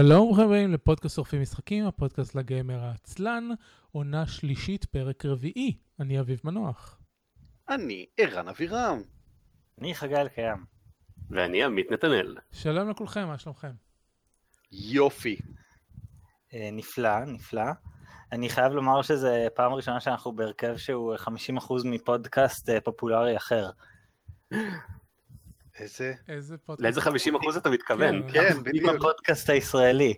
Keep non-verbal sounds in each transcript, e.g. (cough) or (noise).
שלום הבאים לפודקאסט שורפים משחקים, הפודקאסט לגיימר העצלן, עונה שלישית, פרק רביעי. אני אביב מנוח. אני ערן אבירם. אני חגי אלקיים. ואני עמית נתנאל. שלום לכולכם, מה שלומכם? יופי. אה, נפלא, נפלא. אני חייב לומר שזה פעם ראשונה שאנחנו בהרכב שהוא 50% מפודקאסט אה, פופולרי אחר. איזה... איזה פודקאסט? לאיזה 50 אחוז אתה מתכוון? כן. כן, עם בדיוק. הפודקאסט הישראלי.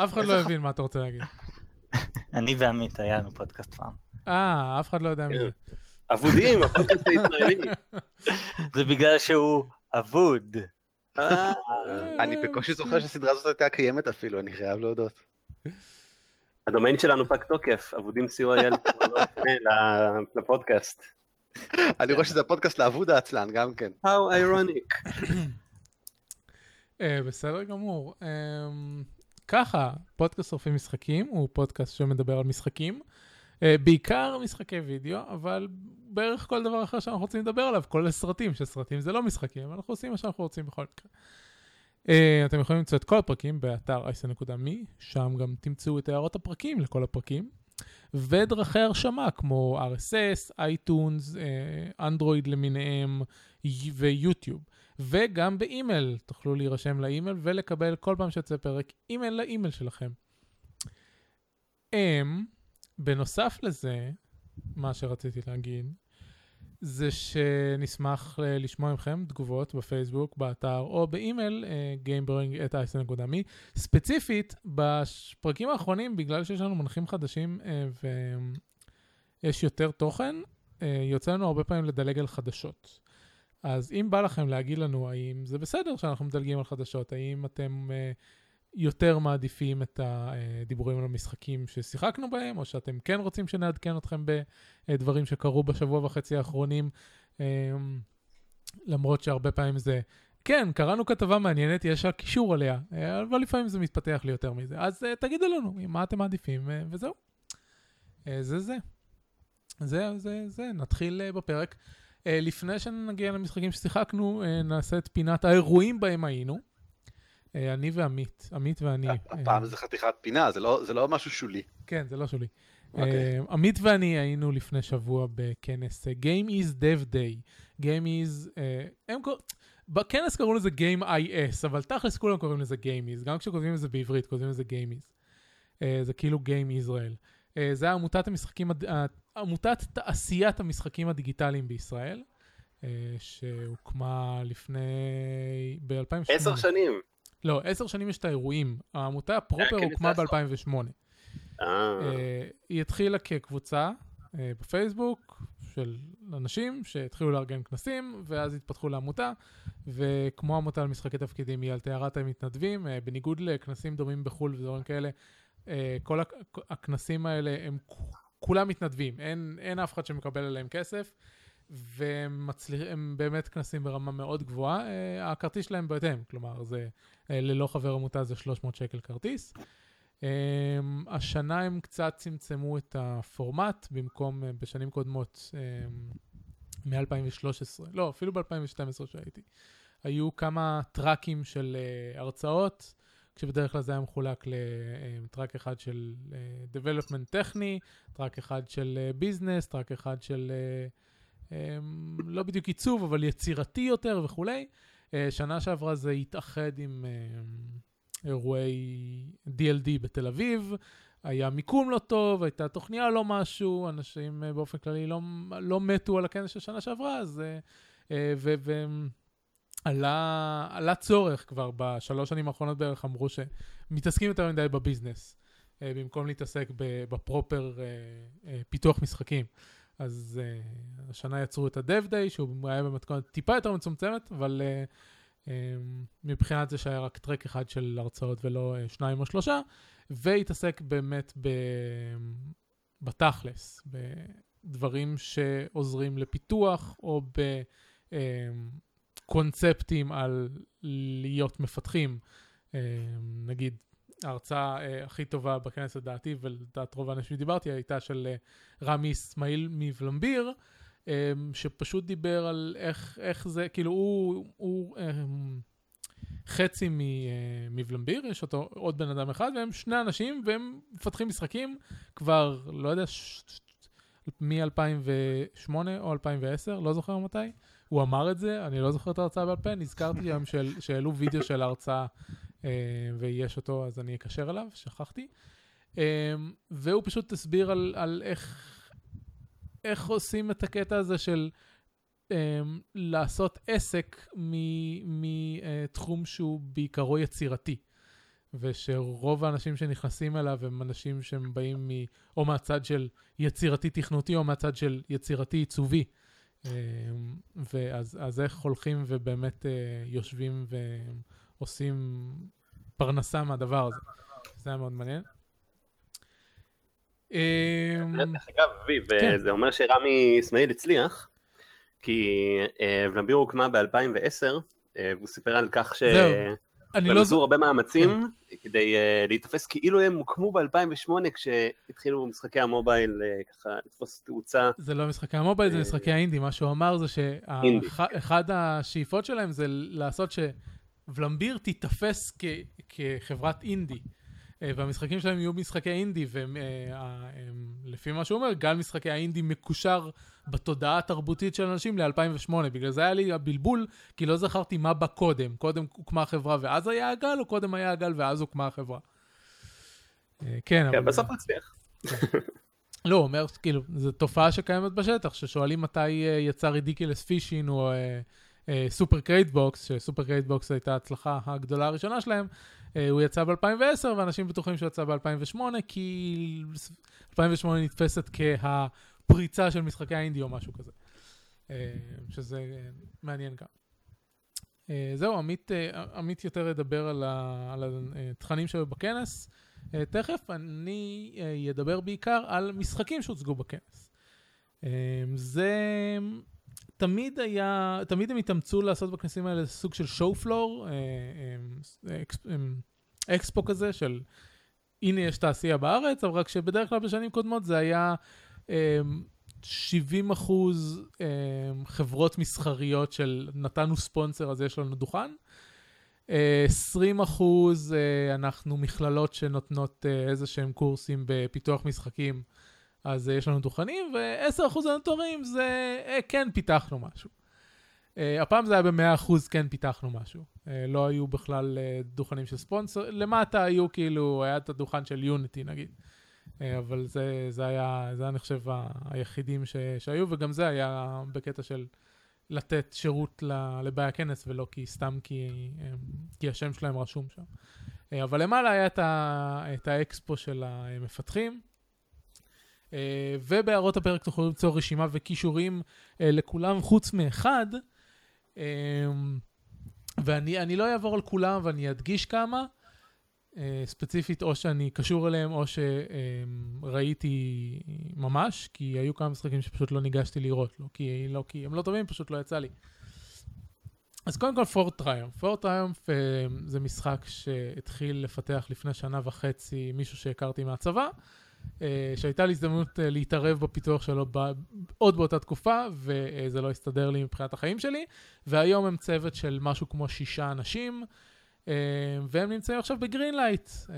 אף אחד לא הבין מה אתה רוצה להגיד. אני ועמית היה לנו פודקאסט פעם. אה, אף אחד לא יודע מי זה. אבודים, הפודקאסט הישראלי. (laughs) זה בגלל שהוא אבוד. אה, אני בקושי זוכר שהסדרה הזאת הייתה קיימת אפילו, אני חייב להודות. הדומיין שלנו פג תוקף, אבודים co.il ל- לפודקאסט. אני רואה שזה הפודקאסט לאבוד העצלן גם כן. How ironic. אה, בסדר גמור. אמ, ככה, פודקאסט שורפים משחקים הוא פודקאסט שמדבר על משחקים. אה, בעיקר משחקי וידאו, אבל בערך כל דבר אחר שאנחנו רוצים לדבר עליו, כולל סרטים, שסרטים זה לא משחקים, אנחנו עושים מה שאנחנו רוצים בכל מקרה. אה, אתם יכולים למצוא את כל הפרקים באתר isn.me, שם גם תמצאו את הערות הפרקים לכל הפרקים, ודרכי הרשמה כמו RSS, iTunes, אנדרואיד למיניהם ויוטיוב. וגם באימייל, תוכלו להירשם לאימייל ולקבל כל פעם שיוצא פרק אימייל לאימייל שלכם. הם, בנוסף לזה, מה שרציתי להגיד, זה שנשמח אה, לשמוע מכם תגובות בפייסבוק, באתר או באימייל, אה, gamebring@isn.me. ספציפית, בפרקים האחרונים, בגלל שיש לנו מנחים חדשים אה, ויש יותר תוכן, יוצא לנו הרבה פעמים לדלג על חדשות. אז אם בא לכם להגיד לנו האם זה בסדר שאנחנו מדלגים על חדשות, האם אתם uh, יותר מעדיפים את הדיבורים על המשחקים ששיחקנו בהם, או שאתם כן רוצים שנעדכן אתכם בדברים שקרו בשבוע וחצי האחרונים, um, למרות שהרבה פעמים זה, כן, קראנו כתבה מעניינת, יש קישור עליה, אה, אבל לפעמים זה מתפתח לי יותר מזה. אז uh, תגידו לנו מה אתם מעדיפים, uh, וזהו. Uh, זה זה. זה, זה, זה, נתחיל בפרק. לפני שנגיע למשחקים ששיחקנו, נעשה את פינת האירועים בהם היינו. Uh, אני ועמית, עמית ואני. הפעם uh, זה חתיכת פינה, זה לא- זה לא משהו שולי. כן, זה לא שולי. אוקיי. עמית ואני היינו לפני שבוע בכנס Game is Dev Day. Game is... הם קוראים... בכנס קראו לזה Game IS, אבל תכלס כולם קוראים לזה Game is. גם כשכותבים את זה בעברית, כותבים את זה Game is. זה כאילו Game Israel. זה עמותת המשחקים, עמותת תעשיית המשחקים הדיגיטליים בישראל, שהוקמה לפני... ב-2008. עשר שנים. לא, עשר שנים יש את האירועים. העמותה פרופר הכנס הוקמה האחרון. ב-2008. אה, אה, היא התחילה כקבוצה אה, בפייסבוק של אנשים שהתחילו לארגן כנסים, ואז התפתחו לעמותה, וכמו עמותה למשחקי תפקידים, היא על טהרת המתנדבים, אה, בניגוד לכנסים דומים בחו"ל ודברים כאלה, אה, כל הכ- הכנסים האלה הם כולם מתנדבים, אין, אין אף אחד שמקבל עליהם כסף. והם מצליח, באמת כנסים ברמה מאוד גבוהה, אה, הכרטיס שלהם בהתאם, כלומר זה אה, ללא חבר עמותה זה 300 שקל כרטיס. Um, השנה הם קצת צמצמו את הפורמט, במקום uh, בשנים קודמות, um, מ-2013, לא, אפילו ב-2012 שהייתי. היו כמה tracks של uh, הרצאות, כשבדרך כלל זה היה מחולק לטראק אחד של uh, development טכני, track אחד של business, track אחד של uh, לא בדיוק עיצוב, אבל יצירתי יותר וכולי. Uh, שנה שעברה זה התאחד עם... Uh, אירועי DLD בתל אביב, היה מיקום לא טוב, הייתה תוכניה לא משהו, אנשים אה, באופן כללי לא, לא מתו על הכנס של שנה שעברה, אז... אה, אה, ו... ו עלה, עלה צורך כבר בשלוש שנים האחרונות בערך, אמרו שמתעסקים יותר מדי בביזנס, אה, במקום להתעסק בפרופר אה, אה, פיתוח משחקים. אז אה, השנה יצרו את ה-Dev Day, שהוא היה במתכונת טיפה יותר מצומצמת, אבל אה, אה, מבחינת זה שהיה רק טרק אחד של הרצאות ולא אה, שניים או שלושה, והתעסק באמת ב... בתכלס, בדברים שעוזרים לפיתוח, או בקונספטים על להיות מפתחים. אה, נגיד, ההרצאה אה, הכי טובה בכנס לדעתי, ולדעת רוב האנשים שדיברתי, הייתה של אה, רמי אסמאעיל מוולמביר, אה, שפשוט דיבר על איך, איך זה, כאילו הוא, הוא אה, חצי מ- אה, מוולמביר, יש אותו עוד בן אדם אחד, והם שני אנשים, והם מפתחים משחקים כבר, לא יודע, ש- ש- מ-2008 או 2010, לא זוכר מתי. הוא אמר את זה, אני לא זוכר את ההרצאה בעל פה, נזכרתי היום שהעלו וידאו של ההרצאה אה, ויש אותו, אז אני אקשר אליו, שכחתי. אה, והוא פשוט הסביר על, על איך, איך עושים את הקטע הזה של אה, לעשות עסק מתחום שהוא בעיקרו יצירתי. ושרוב האנשים שנכנסים אליו הם אנשים שהם באים מ, או מהצד של יצירתי תכנותי או מהצד של יצירתי עיצובי. אה, ואז אז איך הולכים ובאמת אה, יושבים ועושים פרנסה מהדבר הזה. זה היה מאוד מעניין. אה, דרך אגב, אביב, כן. זה אומר שרמי אסמאעיל הצליח, כי אה, ולמביר הוקמה ב-2010, והוא סיפר על כך ש... אני לא עשו זוכר, הרבה מאמצים כדי אה, להיתפס כאילו הם הוקמו ב-2008 כשהתחילו משחקי המובייל אה, ככה לתפוס תאוצה. זה לא משחקי המובייל, זה אה, משחקי האינדי. מה שהוא אמר זה. שאחד השאיפות שלהם זה לעשות שוולמביר תיתפס כ- כחברת אינדי. אה, והמשחקים שלהם יהיו משחקי אינדי, ולפי מה שהוא אומר, גל משחקי האינדי מקושר בתודעה התרבותית של אנשים ל-2008. בגלל זה היה לי הבלבול, כי לא זכרתי מה בא קודם. קודם הוקמה החברה ואז היה הגל, או קודם היה הגל ואז הוקמה החברה. אה, כן, כן, אבל... בסוף הוא הצליח. לא, הוא אומר, כאילו, זו תופעה שקיימת בשטח, ששואלים מתי אה, יצא רידיקלס פישין או Super Crate Box, ש Super Crate Box הייתה ההצלחה הגדולה הראשונה שלהם, אה, הוא יצא ב-2010, ואנשים בטוחים שהוא יצא ב-2008, כי 2008 נתפסת כהפריצה של משחקי האינדי או משהו כזה. אה, שזה אה, מעניין גם. אה, זהו, עמית, אה, עמית יותר ידבר על, על התכנים שהיו בכנס. אה, תכף אני אה, אדבר בעיקר על משחקים שהוצגו בכנס. אה, זה תמיד היה, תמיד הם התאמצו לעשות בכנסים האלה סוג של שואו פלור, אקספו כזה של הנה יש תעשייה בארץ, אבל רק שבדרך כלל בשנים קודמות זה היה אה, 70 אחוז אה, חברות מסחריות של נתנו ספונסר אז יש לנו דוכן. אה, 20 אחוז אה, אנחנו מכללות שנותנות אה, איזה שהם קורסים בפיתוח משחקים, אז אה, יש לנו דוכנים, ו-10 אחוז הנותרים זה אה, כן פיתחנו משהו. אה, הפעם זה היה ב-100 אחוז כן פיתחנו משהו. לא היו בכלל דוכנים של ספונסר, למטה היו כאילו, היה את הדוכן של יוניטי נגיד. אבל זה, זה היה, זה היה, ה- היחידים ש, שהיו, וגם זה היה בקטע של לתת שירות ל- לבאי הכנס, ולא כי סתם כי, כי השם שלהם רשום שם. אבל למעלה היה את, ה, את האקספו של המפתחים. אה, ובהערות הפרק תוכלו למצוא רשימה וכישורים אה, לכולם חוץ מאחד. אה, ואני אני לא אעבור על כולם ואני אדגיש כמה. ספציפית או שאני קשור אליהם או שראיתי ממש, כי היו כמה משחקים שפשוט לא ניגשתי לראות, לא כי, לא כי הם לא טובים, פשוט לא יצא לי. אז קודם כל Fort Triumph. Fort Triumph זה משחק שהתחיל לפתח לפני שנה וחצי מישהו שהכרתי מהצבא, שהייתה לי הזדמנות אה, להתערב בפיתוח שלו עוד באותה תקופה, וזה לא הסתדר לי מבחינת החיים שלי, והיום הם צוות של משהו כמו שישה אנשים. אה, והם נמצאים עכשיו ב Greenlight. אה,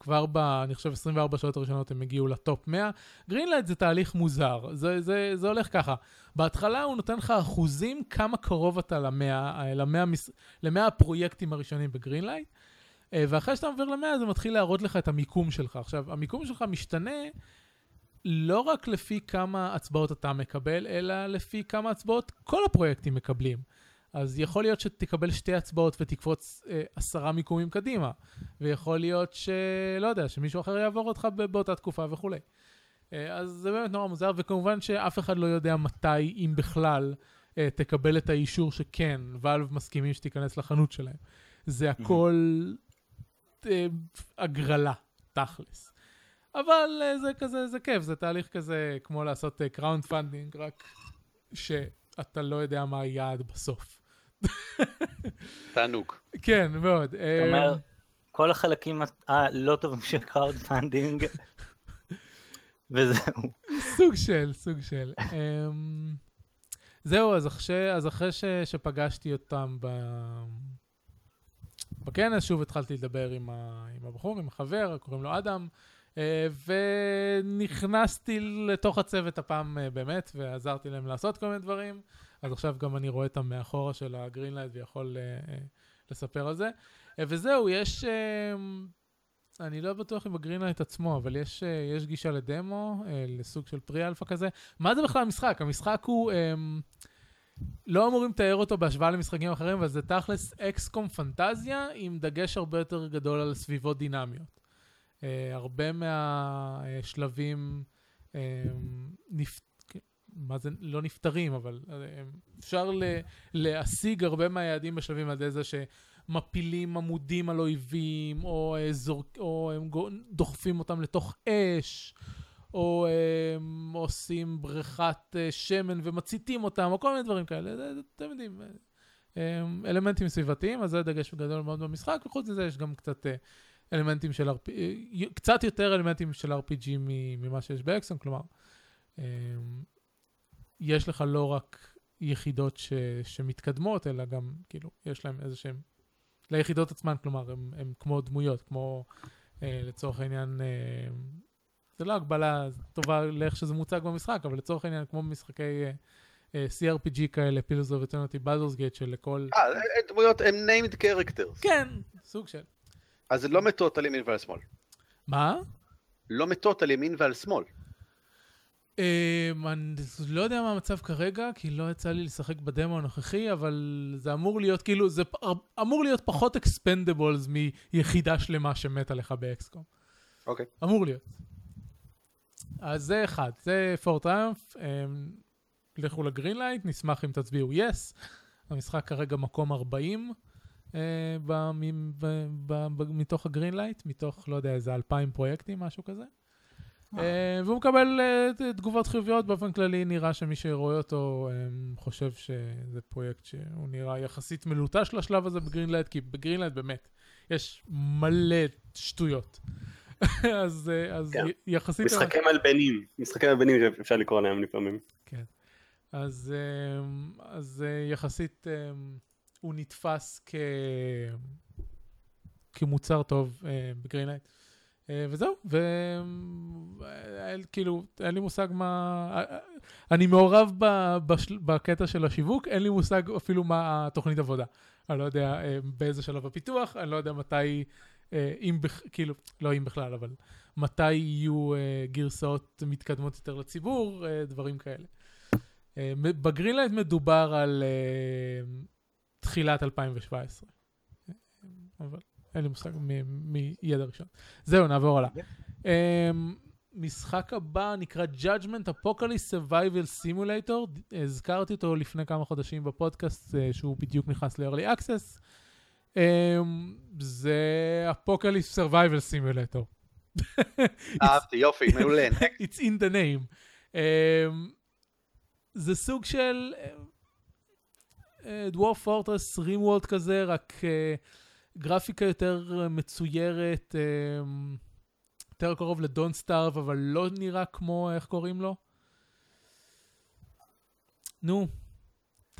כבר ב, אני חושב, 24 שעות הראשונות הם הגיעו ל top 100. Greenlight זה תהליך מוזר, זה, זה, זה הולך ככה. בהתחלה הוא נותן לך אחוזים כמה קרוב אתה למאה, למאה, למאה הפרויקטים הראשונים ב Greenlight, אה, ואחרי שאתה עובר למאה זה מתחיל להראות לך את המיקום שלך. עכשיו, המיקום שלך משתנה לא רק לפי כמה הצבעות אתה מקבל, אלא לפי כמה הצבעות כל הפרויקטים מקבלים. אז יכול להיות שתקבל שתי הצבעות ותקפוץ אה, עשרה מיקומים קדימה, ויכול להיות שלא יודע, שמישהו אחר יעבור אותך באותה תקופה וכולי. אה, אז זה באמת נורא מוזר, וכמובן שאף אחד לא יודע מתי, אם בכלל, אה, תקבל את האישור שכן, Valve מסכימים שתיכנס לחנות שלהם. זה הכל אה, הגרלה, תכלס. אבל אה, זה כזה, זה כיף, זה תהליך כזה כמו לעשות crowd funding, רק שאתה לא יודע מה היעד בסוף. תענוג. כן, מאוד. אתה אה, אומר, כל החלקים הלא טובים של crowd funding, וזהו. סוג של, סוג של. אמ, זהו, אז אחרי, אז אחרי ש, שפגשתי אותם ב... בכנס, שוב התחלתי לדבר עם, ה, עם הבחור, עם החבר, קוראים לו אדם, אה, ונכנסתי לתוך הצוות הפעם אה, באמת, ועזרתי להם לעשות כל מיני דברים. אז עכשיו גם אני רואה אותם מאחורה של ה Greenlight ויכול אה, לספר על זה. וזהו, יש... אני לא בטוח אם ב Greenlight עצמו, אבל יש, יש גישה לדמו, לסוג של pre-alpha כזה. מה זה בכלל המשחק? המשחק הוא... לא אמורים לתאר אותו בהשוואה למשחקים אחרים, אבל זה תכלס XCOM פנטזיה עם דגש הרבה יותר גדול על סביבות דינמיות. Uh, הרבה מהשלבים uh, נפ... מה זה, לא נפתרים, אבל uh, אפשר ל... להשיג הרבה מהיעדים בשלבים על ידי זה שמפילים עמודים על אויבים, או, זור... או הם דוחפים אותם לתוך אש, או um, עושים בריכת uh, שמן ומציתים אותם, או כל מיני דברים כאלה, זה, אתם יודעים, um, אלמנטים סביבתיים, אז זה דגש גדול מאוד במשחק, וחוץ מזה יש גם קצת uh, אלמנטים של, RP, uh, קצת יותר אלמנטים של RPG ממה שיש באקסון, כלומר, um, יש לך לא רק יחידות ש, שמתקדמות, אלא גם, כאילו, יש להם איזה שהם, ליחידות עצמן, כלומר, הם כמו דמויות, כמו uh, לצורך העניין, uh, זה לא הגבלה טובה לאיך שזה מוצג במשחק, אבל לצורך העניין, כמו במשחקי uh, uh, CRPG כאלה, פילוס אטרנטי, בלדורס גייט, שלכל... אה, דמויות הם named characters. כן, סוג של. אז זה לא מתות על ימין ועל שמאל. מה? לא מתות על ימין ועל שמאל. Um, אני לא יודע מה המצב כרגע, כי לא יצא לי לשחק בדמו הנוכחי, אבל זה אמור להיות, כאילו, זה אמור להיות פחות expendables מיחידה שלמה שמתה לך ב XCOM. אוקיי. Okay. אמור להיות. אז זה אחד, זה Fort Triumph, לכו ל Greenlight, נשמח אם תצביעו yes. המשחק כרגע מקום 40 uh, ב, ב, ב, ב, מתוך ה Greenlight, מתוך, לא יודע, איזה 2,000 פרויקטים, משהו כזה. Uh, והוא מקבל uh, תגובות חיוביות, באופן כללי נראה שמי שרואה אותו um, חושב שזה פרויקט שהוא נראה יחסית מלוטש לשלב הזה ב Greenlight, כי ב Greenlight באמת יש מלא שטויות. (laughs) אז, אז כן. יחסית... משחקי מלבנים, משחקי מלבנים שאפשר לקרוא להם לפעמים. כן. אז, אז יחסית הוא נתפס כ... כמוצר טוב ב Greenlight. וזהו, וכאילו, אין לי מושג מה... אני מעורב בשל... בקטע של השיווק, אין לי מושג אפילו מה התוכנית עבודה. אני לא יודע באיזה שלב הפיתוח, אני לא יודע מתי אם, כאילו, לא אם בכלל, אבל מתי יהיו גרסאות מתקדמות יותר לציבור, דברים כאלה. ב Greenlight מדובר על תחילת 2017, אבל אין לי מושג מידע ראשון. זהו, נעבור הלאה. משחק הבא נקרא Judgment Apocalypse Survival Simulator, הזכרתי אותו לפני כמה חודשים בפודקאסט שהוא בדיוק נכנס ל-early access. Um, זה apocalypse survival simulator. אהבתי, יופי, מעולה. (laughs) It's in the name. Um, זה סוג של Dwarf Fortress RimWorld כזה, רק uh, גרפיקה יותר מצוירת, um, יותר קרוב ל Don't Starve, אבל לא נראה כמו, איך קוראים לו? נו,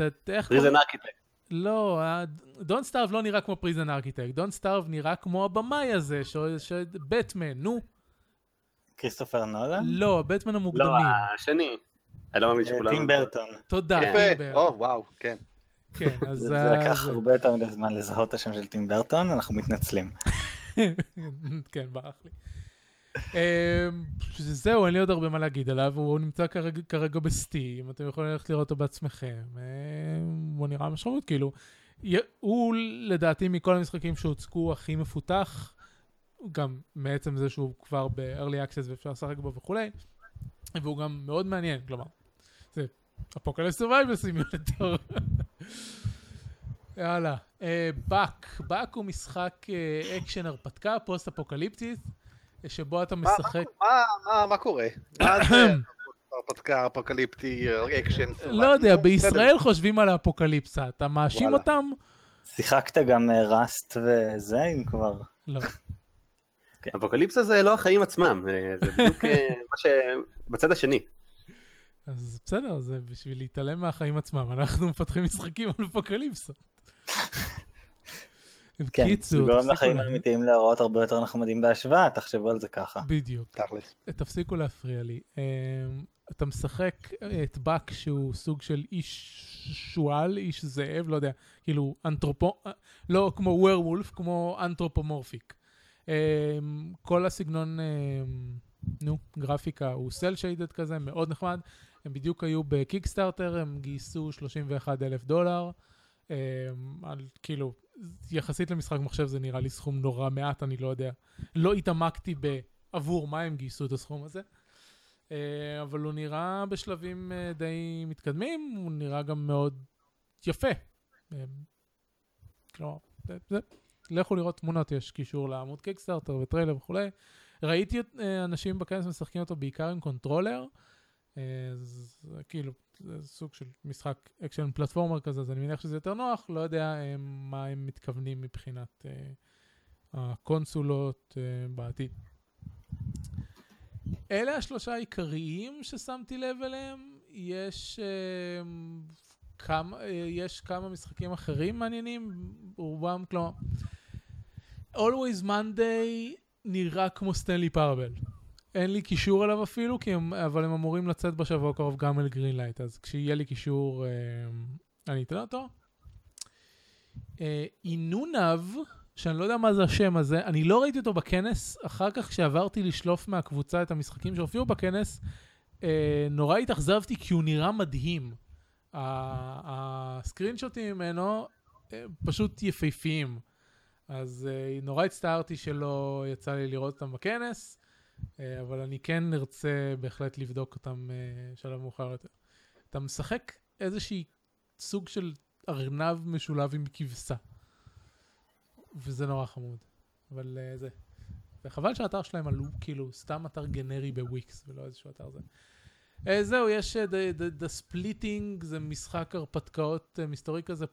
איך קוראים? Prison Architect. לא, Don't Starve לא נראה כמו Prison Architect, Don't Starve נראה כמו הבמאי הזה, ש... בטמן, נו. כריסטופר נולן? לא, הבטמן המוקדמים. לא, השני. אני לא מאמין שכולם... טים ברטון. תודה, טים ברטון. או, וואו, כן. כן, אז... זה לקח הרבה יותר מדי זמן לזהות את השם של טים ברטון, אנחנו מתנצלים. (laughs) כן, ברח לי. זהו, אין לי עוד הרבה מה להגיד עליו, הוא נמצא כרגע ב Steam, אתם יכולים ללכת לראות אותו בעצמכם. הוא נראה משמעותית, כאילו, הוא לדעתי מכל המשחקים שהוצגו הכי מפותח, גם מעצם זה שהוא כבר ב-early access ואפשר לשחק בו וכולי, והוא גם מאוד מעניין, כלומר, זה apocalypse survival simulator. יאללה, באק, באק הוא משחק אקשן הרפתקה, פוסט אפוקליפטית. שבו אתה משחק... מה קורה? מה (coughs) זה הרפתקה, אפוקליפטי, אקשן? לא יודע, בישראל חושבים על האפוקליפסה, אתה מאשים אותם? שיחקת גם Rust וזה, אם כבר? לא. (laughs) אפוקליפסה זה לא החיים עצמם, זה בדיוק (laughs) מה ש... בצד השני. אז בסדר, זה בשביל להתעלם מהחיים עצמם, אנחנו מפתחים משחקים על אפוקליפסה. (laughs) כן, זה בקיצור, גורם לחיים האמיתיים להיראות הרבה יותר נחמדים בהשוואה, תחשבו על זה ככה. בדיוק. תכלס. תפסיקו להפריע לי. אמ, אתה משחק את באק שהוא סוג של איש שועל, איש זאב, לא יודע, כאילו אנתרופו... לא כמו ווירוולף, כמו אנתרופומורפיק. כל הסגנון, אמ, נו, גרפיקה הוא סל שיידד כזה, מאוד נחמד. הם בדיוק היו בקיקסטארטר, הם גייסו 31 אלף דולר. אמ, על, כאילו, יחסית למשחק מחשב זה נראה לי סכום נורא מעט, אני לא יודע. לא התעמקתי בעבור מה הם גייסו את הסכום הזה. אה, אבל הוא נראה בשלבים אה, די מתקדמים, הוא נראה גם מאוד יפה. כלומר, זה, זה, לכו לראות תמונות, יש קישור לעמוד Kickstarter וטריילר וכולי. ראיתי אה, אנשים בכנס משחקים אותו בעיקר עם controller. זה כאילו, זה סוג של משחק אקשן platformer כזה, אז אני מניח שזה יותר נוח, לא יודע אה, מה הם מתכוונים מבחינת אה, הקונסולות אה, בעתיד. אלה השלושה העיקריים ששמתי לב אליהם. יש, אה, כמה, אה, יש כמה משחקים אחרים מעניינים, רובם, כלומר, Always Monday נראה כמו Stanley Parable. אין לי קישור אליו אפילו, הם, אבל הם אמורים לצאת בשבוע הקרוב גם אל Greenlight, אז כשיהיה לי קישור, אה, אני אתן אותו. אה, אינונב, שאני לא יודע מה זה השם הזה, אני לא ראיתי אותו בכנס, אחר כך כשעברתי לשלוף מהקבוצה את המשחקים שהופיעו בכנס, אה, נורא התאכזבתי כי הוא נראה מדהים. ה screenshot ים ממנו אה, פשוט יפהפיים. אז אה, נורא הצטערתי שלא יצא לי לראות אותם בכנס, אה, אבל אני כן ארצה בהחלט לבדוק אותם אה, שלב מאוחר יותר. אתה משחק איזושהי סוג של ארנב משולב עם כבשה. וזה נורא חמוד. אבל uh, זה. וחבל שהאתר שלהם עלו כאילו סתם אתר גנרי בוויקס ולא איזשהו אתר זה. זהו, יש the, the, the Splitting, זה משחק הרפתקאות מסתורי כזה,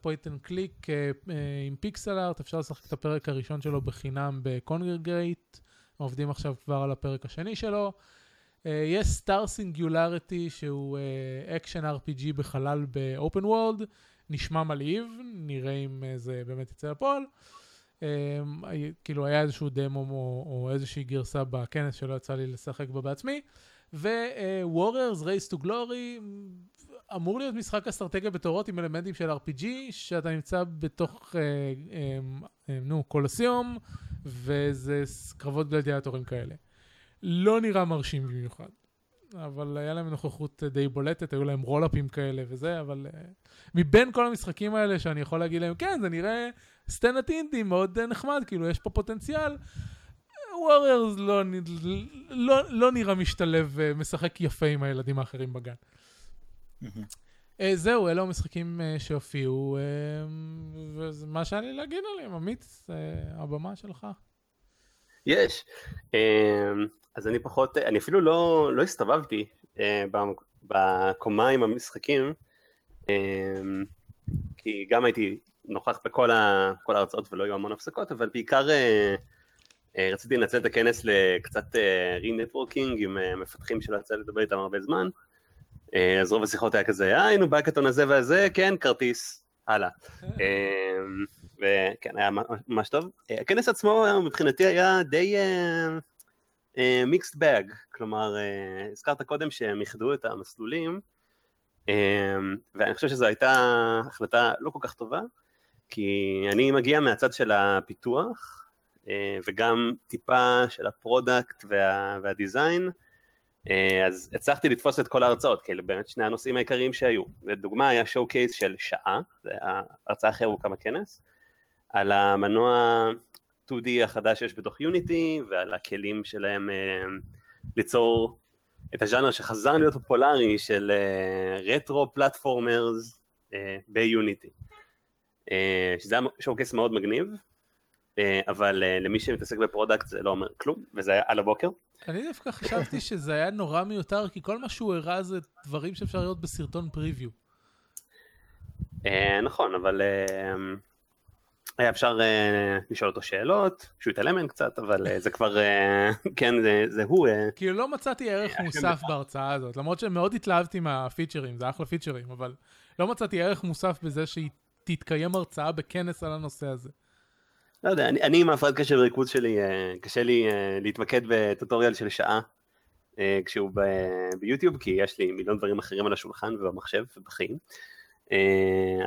click אה, אה, עם pixel art, אפשר לשחק את הפרק הראשון שלו בחינם ב Kongregate, עובדים עכשיו כבר על הפרק השני שלו. אה, יש Star Singularity שהוא אקשן אה, RPG בחלל ב open world, נשמע מלהיב, נראה אם אה, זה באמת יצא לפועל. אמ, כאילו היה איזשהו דמו או, או איזושהי גרסה בכנס שלא יצא לי לשחק בה בעצמי. ו-Warriors Race to Glory אמור להיות משחק אסטרטגיה בתורות עם אלמנטים של RPG, שאתה נמצא בתוך, אה, אה, אה, נו, קולוסיום, וזה קרבות גלדיאטורים כאלה. לא נראה מרשים במיוחד, אבל היה להם נוכחות די בולטת, היו להם רולאפים כאלה וזה, אבל אה, מבין כל המשחקים האלה שאני יכול להגיד להם, כן, זה נראה סטנט אינדי מאוד אה, נחמד, כאילו יש פה פוטנציאל. ווריירס לא, לא, לא נראה משתלב ומשחק יפה עם הילדים האחרים בגן. אה, זהו, אלו המשחקים אה, שהופיעו, אה, וזה מה שהיה לי להגיד עליהם, עמית, הבמה שלך. יש. אז אני פחות, אני אפילו לא, לא הסתובבתי בקומה עם המשחקים, כי גם הייתי נוכח בכל ה- כל ההרצאות ולא היו המון הפסקות, אבל בעיקר רציתי לנצל את הכנס לקצת networking עם מפתחים שלא יצא לדבר איתם הרבה זמן. אה, אז רוב השיחות היה כזה, אה, היינו בהקאטון הזה והזה, כן, כרטיס, הלאה. (laughs) אמ, וכן, היה ממש טוב. אה, הכנס עצמו מבחינתי היה די mixed bag, כלומר, אה, הזכרת קודם שהם איחדו את המסלולים, אמ, ואני חושב שזו הייתה החלטה לא כל כך טובה, כי אני מגיע מהצד של הפיתוח, אה, וגם טיפה של ה product וה, וה design, אז הצלחתי לתפוס את כל ההרצאות, כאילו באמת שני הנושאים העיקריים שהיו. לדוגמה היה showcase של שעה, זה ההרצאה הכי ארוכה בכנס, על המנוע 2D החדש שיש בתוך Unity, ועל הכלים שלהם אה, ליצור את הז'אנר שחזר להיות פופולרי של retro platformers ב Unity. אה, שזה היה showcase מאוד מגניב, אה, אבל אה, למי שמתעסק ב product זה לא אומר כלום, וזה היה על הבוקר. אני דווקא חשבתי שזה היה נורא מיותר, כי כל מה שהוא הראה זה דברים שאפשר לראות בסרטון preview. אה, נכון, אבל אה, היה אפשר אה, לשאול אותו שאלות, שהוא התעלם מהן קצת, אבל זה כבר, כן, זה, הוא. כאילו לא מצאתי ערך מוסף בהרצאה הזאת, למרות שמאוד התלהבתי מהפיצ'רים, זה אחלה פיצ'רים, אבל לא מצאתי ערך מוסף בזה שהיא תתקיים הרצאה בכנס על הנושא הזה. לא יודע, אני, אני עם ההפרעת קשב וריכוז שלי, uh, קשה לי uh, להתמקד בטוטוריאל של שעה uh, כשהוא ב- ביוטיוב, כי יש לי מיליון דברים אחרים על השולחן ובמחשב ובחיים.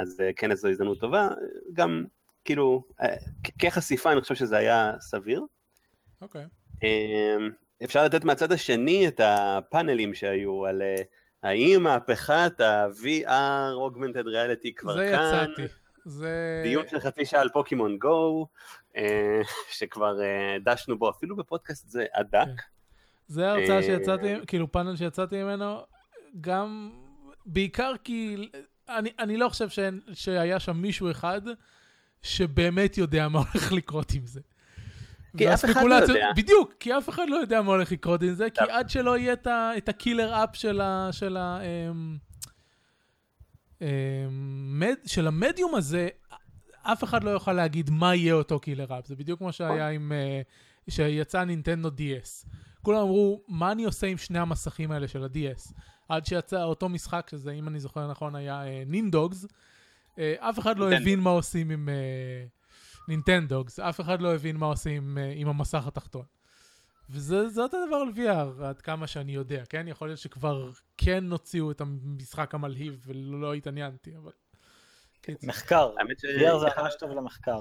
אז uh, כנס זו הזדמנות טובה, גם כאילו, אה, כחשיפה אני חושב שזה היה סביר. אוקיי. אמ, אפשר לתת מהצד השני את הפאנלים שהיו על אה, האם מהפכת ה-VR, Augmented Reality כבר זה כאן. יצאתי. זה... דיון של חצי שעה על פוקימון גו, אה, שכבר דשנו בו אפילו בפודקאסט זה הדק. כן. זה הרצאה שיצאתי, כאילו פאנל שיצאתי ממנו, גם בעיקר כי אני, אני לא חושב שאין, שהיה שם מישהו אחד שבאמת יודע מה הולך לקרות עם זה. כי אף אחד לא יודע. בדיוק, כי אף אחד לא יודע מה הולך לקרות עם זה, כי עד שלא יהיה את, ה, את הקילר אפ של, ה, של, ה, אמ, של המדיום הזה, אף אחד לא יוכל להגיד מה יהיה אותו קילר אפ. זה בדיוק כמו שהיה עם, uh, שיצא נינטנדו DS. כולם אמרו, מה אני עושה עם שני המסכים האלה של ה-DS? עד שיצא אותו משחק, שזה, אם אני זוכר נכון, היה נינדוגס. Uh, אה, אף אחד לא הבין מה עושים עם נינטנדוגס, אף אחד לא הבין מה עושים אה, עם המסך התחתון. וזה אותו דבר על VR, עד כמה שאני יודע, כן? יכול להיות שכבר כן הוציאו את המשחק המלהיב ולא התעניינתי, אבל... מחקר, VR זה ממש טוב למחקר.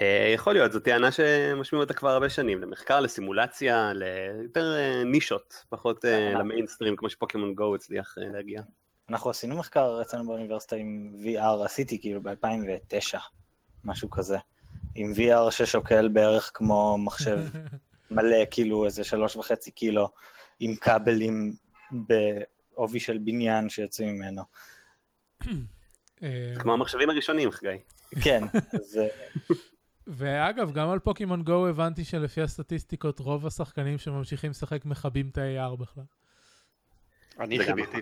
אה, יכול להיות, זו טענה שמשמיעו אותה כבר הרבה שנים, למחקר, לסימולציה, ליותר נישות, פחות למיינסטרים, כמו שפוקימון גו הצליח להגיע. אנחנו עשינו מחקר אצלנו באוניברסיטה עם VR, עשיתי כאילו ב-2009, משהו כזה. עם VR ששוקל בערך כמו מחשב (laughs) מלא, כאילו איזה שלוש וחצי קילו, עם כבלים בעובי של בניין שיוצאים ממנו. אה, כמו המחשבים הראשונים, חגי. כן, (laughs) זה... ואגב, גם על פוקימון גו הבנתי שלפי הסטטיסטיקות, רוב השחקנים שממשיכים לשחק מכבים את ה-AR בכלל. אני חיביתי.